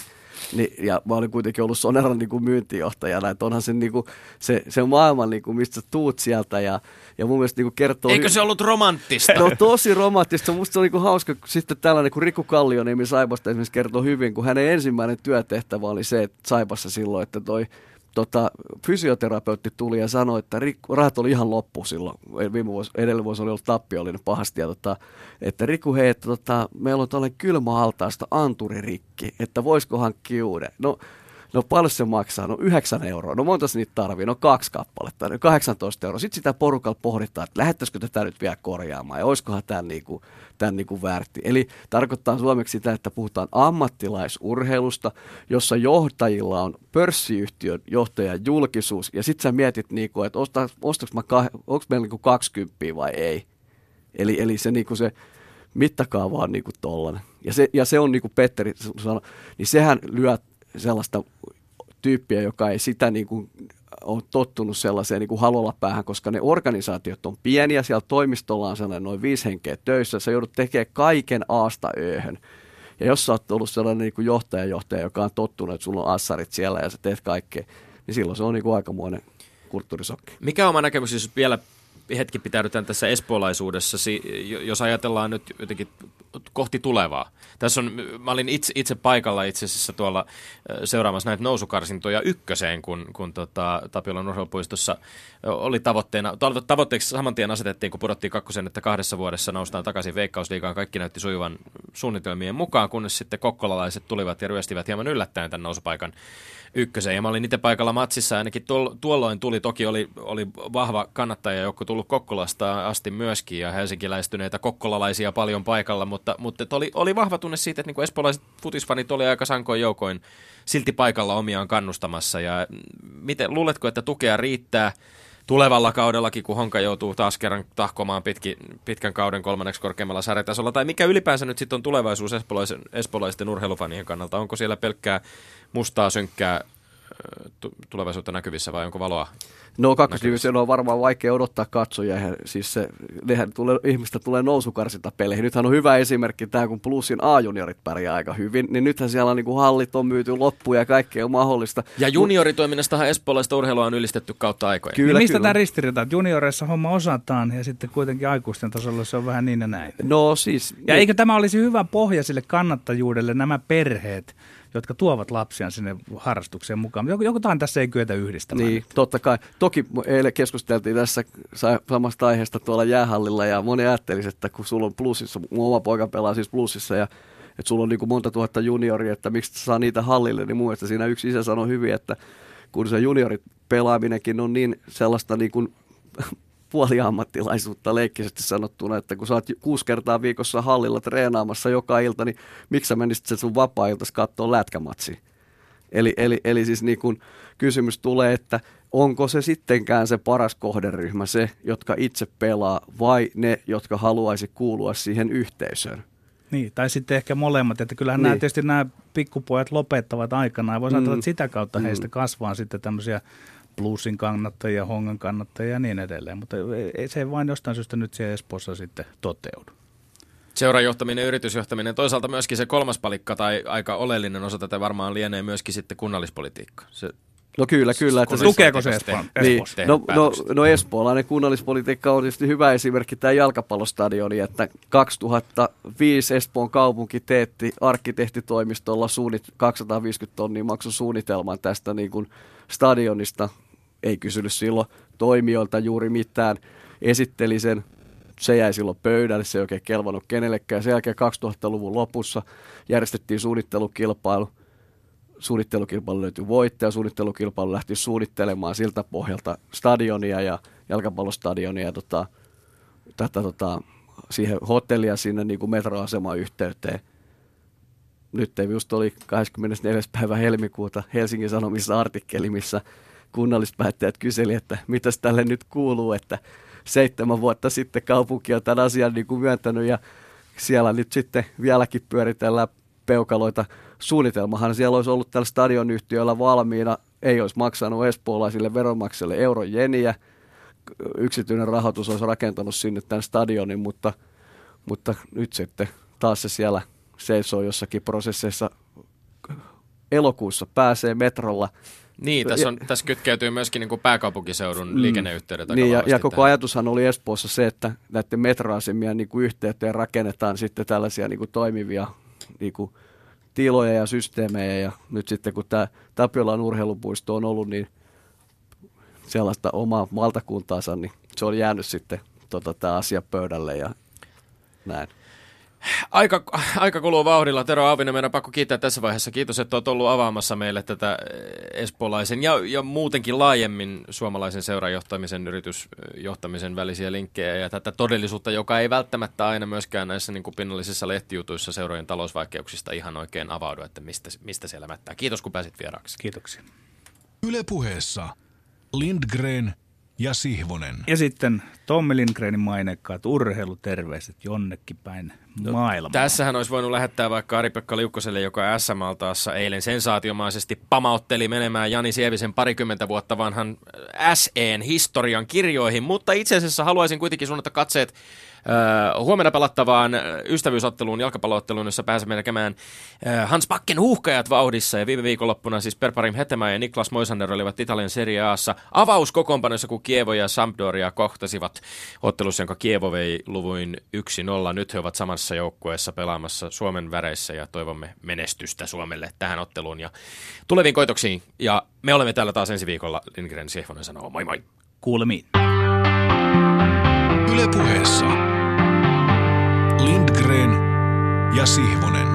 niin, ja mä olin kuitenkin ollut Soneran niin kuin myyntijohtajana, että onhan se, niin kuin, se, se maailma, niin kuin, mistä tuut sieltä ja, ja mun mielestä niin kuin kertoo... Eikö se ollut romanttista? No tosi romanttista. Musta se on niin kuin hauska, kun sitten tällainen kuin Riku Kallioniemi Saipasta esimerkiksi kertoo hyvin, kun hänen ensimmäinen työtehtävä oli se, että Saipassa silloin, että toi tota, fysioterapeutti tuli ja sanoi, että Riku, rahat oli ihan loppu silloin. Viime vuosi, edellä vuosi oli ollut tappiollinen pahasti. Ja tota, että Riku, hei, että tota, meillä on tällainen kylmäaltaasta anturirikki, että voisiko hankkia uuden. No No paljon se maksaa? No 9 euroa. No monta niitä tarvii? No kaksi kappaletta. No 18 euroa. Sitten sitä porukalla pohditaan, että lähettäisikö tätä nyt vielä korjaamaan ja olisikohan tämä niinku, tämän niinku väärti. Eli tarkoittaa suomeksi sitä, että puhutaan ammattilaisurheilusta, jossa johtajilla on pörssiyhtiön johtajan julkisuus ja sitten sä mietit, niinku, että onko meillä niinku 20 vai ei. Eli, eli se, niinku se mittakaava on niinku tollainen. Ja se, ja se on niin kuin Petteri sanoi, niin sehän lyö sellaista tyyppiä, joka ei sitä niin kuin ole tottunut sellaiseen niin kuin halolla päähän, koska ne organisaatiot on pieniä, siellä toimistolla on sellainen noin viisi henkeä töissä, sä joudut tekemään kaiken aasta ööhön. Ja jos sä oot ollut sellainen niin kuin johtaja, johtaja, joka on tottunut, että sulla on assarit siellä ja sä teet kaikkea, niin silloin se on niin kuin aikamoinen kulttuurisokki. Mikä on oma näkemys, jos vielä hetki pitäydytään tässä espoolaisuudessa, jos ajatellaan nyt jotenkin kohti tulevaa. Tässä on, mä olin itse, itse paikalla itse asiassa tuolla seuraamassa näitä nousukarsintoja ykköseen, kun, kun tota, Tapiolan urheilupuistossa oli tavoitteena, tavoitteeksi saman tien asetettiin, kun pudottiin kakkosen, että kahdessa vuodessa noustaan takaisin Veikkausliigaan. Kaikki näytti sujuvan suunnitelmien mukaan, kunnes sitten kokkolalaiset tulivat ja ryöstivät hieman yllättäen tämän nousupaikan ykköseen. Ja mä olin itse paikalla matsissa, ainakin tuolloin tuli, toki oli, oli vahva kannattaja, joka tullut Kokkolasta asti myöskin, ja helsinkiläistyneitä kokkolalaisia paljon paikalla, mutta, mutta oli, oli vahva tunne siitä, että niin espoolaiset futisfanit oli aika sankoin joukoin silti paikalla omiaan kannustamassa. Ja miten, luuletko, että tukea riittää? Tulevalla kaudellakin, kun Honka joutuu taas kerran tahkomaan pitki, pitkän kauden kolmanneksi korkeammalla sarjatasolla, tai mikä ylipäänsä nyt sitten on tulevaisuus espolaisten, espolaisten urheilufanien kannalta? Onko siellä pelkkää mustaa, synkkää tulevaisuutta näkyvissä vai onko valoa? No kakkosdivisioon on varmaan vaikea odottaa katsojia. Siis se, nehän tulee, ihmistä tulee nousukarsinta peleihin. Nythän on hyvä esimerkki tämä, kun Plusin A-juniorit pärjää aika hyvin, niin nythän siellä on niin kuin hallit on myyty loppuun ja kaikkea on mahdollista. Ja junioritoiminnastahan espoolaista urheilua on ylistetty kautta aikoja. Kyllä, niin mistä kyllä. tämä ristiriita, että junioreissa homma osataan ja sitten kuitenkin aikuisten tasolla se on vähän niin ja näin. No siis... Ja eikö tämä olisi hyvä pohja sille kannattajuudelle, nämä perheet, jotka tuovat lapsia sinne harrastukseen mukaan. Jotain tässä ei kyetä yhdistämään. Niin, totta kai. Toki eilen keskusteltiin tässä samasta aiheesta tuolla jäähallilla ja moni ajattelisi, että kun sulla on plussissa, mun oma poika pelaa siis plussissa ja että sulla on niin kuin monta tuhatta junioria, että miksi saa niitä hallille, niin mun mielestä siinä yksi isä sanoi hyvin, että kun se juniorit pelaaminenkin on niin sellaista niin kuin puoliammattilaisuutta leikkisesti sanottuna, että kun sä oot kuusi kertaa viikossa hallilla treenaamassa joka ilta, niin miksi sä menisit sen sun vapaa-iltas katsoa lätkämatsi? Eli, eli, eli siis niin kun kysymys tulee, että onko se sittenkään se paras kohderyhmä se, jotka itse pelaa, vai ne, jotka haluaisi kuulua siihen yhteisöön? Niin, tai sitten ehkä molemmat, että kyllähän niin. nämä, tietysti nämä pikkupojat lopettavat aikanaan. Voisi mm. että sitä kautta mm. heistä kasvaa sitten tämmöisiä bluesin kannattajia, hongan kannattajia ja niin edelleen. Mutta ei, se ei vain jostain syystä nyt siellä Espoossa sitten toteudu. Seurajohtaminen, yritysjohtaminen, toisaalta myöskin se kolmas palikka tai aika oleellinen osa tätä varmaan lienee myöskin sitten kunnallispolitiikka. Se No kyllä, kyllä. Että Tukeeko se Espoon? niin, no, no, no espoolainen kunnallispolitiikka on tietysti hyvä esimerkki tämä jalkapallostadioni, että 2005 Espoon kaupunki teetti arkkitehtitoimistolla suunnit 250 tonnia maksun suunnitelman tästä niin kuin stadionista. Ei kysynyt silloin toimijoilta juuri mitään. Esitteli sen, se jäi silloin pöydälle, se ei oikein kelvannut kenellekään. Sen jälkeen 2000-luvun lopussa järjestettiin suunnittelukilpailu suunnittelukilpailu löytyi voittaja, suunnittelukilpailu lähti suunnittelemaan siltä pohjalta stadionia ja jalkapallostadionia ja tota, tätä tota, siihen hotellia sinne niin kuin metroaseman yhteyteen. Nyt just oli 24. päivä helmikuuta Helsingin Sanomissa artikkeli, missä kunnallispäättäjät kyseli, että mitäs tälle nyt kuuluu, että seitsemän vuotta sitten kaupunki on tämän asian niin kuin myöntänyt ja siellä nyt sitten vieläkin pyöritellään peukaloita. Suunnitelmahan siellä olisi ollut tällä stadionyhtiöllä valmiina, ei olisi maksanut espoolaisille veronmaksajille euron jeniä. Yksityinen rahoitus olisi rakentanut sinne tämän stadionin, mutta, mutta nyt sitten taas se siellä seisoo jossakin prosesseissa. Elokuussa pääsee metrolla Niin, tässä, on, tässä kytkeytyy myöskin niin kuin pääkaupunkiseudun mm. liikenneyhteydet Niin, ja, ja koko tähän. ajatushan oli Espoossa se, että näiden metroasemien niin kuin yhteyteen rakennetaan sitten tällaisia niin kuin toimivia niin kuin tiloja ja systeemejä. Ja nyt sitten kun tämä Tapiolan urheilupuisto on ollut niin sellaista omaa valtakuntaansa, niin se on jäänyt sitten tota, tämä asia pöydälle ja näin. Aika, aika kuluu vauhdilla. Tero Auvinen, meidän on pakko kiittää tässä vaiheessa. Kiitos, että olet ollut avaamassa meille tätä eh, espoolaisen ja, ja muutenkin laajemmin suomalaisen seurajohtamisen, yritysjohtamisen välisiä linkkejä ja tätä todellisuutta, joka ei välttämättä aina myöskään näissä niin kuin pinnallisissa lehtijutuissa seurojen talousvaikeuksista ihan oikein avaudu, että mistä, mistä siellä mättää. Kiitos, kun pääsit vieraaksi. Kiitoksia. Yle puheessa Lindgren ja Sihvonen. Ja sitten Tommi Lindgrenin maineikkaat urheiluterveiset jonnekin päin maailmaa. Tässähän olisi voinut lähettää vaikka Ari-Pekka Liukkoselle, joka SM-altaassa eilen sensaationmaisesti pamautteli menemään Jani Sievisen parikymmentä vuotta vanhan SEn historian kirjoihin, mutta itse asiassa haluaisin kuitenkin suunnata katseet huomenna pelattavaan ystävyysotteluun, jalkapallootteluun, jossa pääsemme näkemään Hans Bakken huuhkajat vauhdissa ja viime viikonloppuna siis Perparim Hetemä ja Niklas Moisander olivat Italian Serie Aassa avauskokoonpanoissa, kun Kievo ja Sampdoria kohtasivat ottelussa, jonka Kievo vei luvuin 1-0. Nyt he ovat samassa joukkueessa pelaamassa Suomen väreissä ja toivomme menestystä Suomelle tähän otteluun ja tuleviin koitoksiin. Ja me olemme täällä taas ensi viikolla. Lindgren Sihvonen sanoo moi moi. Kuulemiin. Yle puheessa Lindgren ja Sihvonen.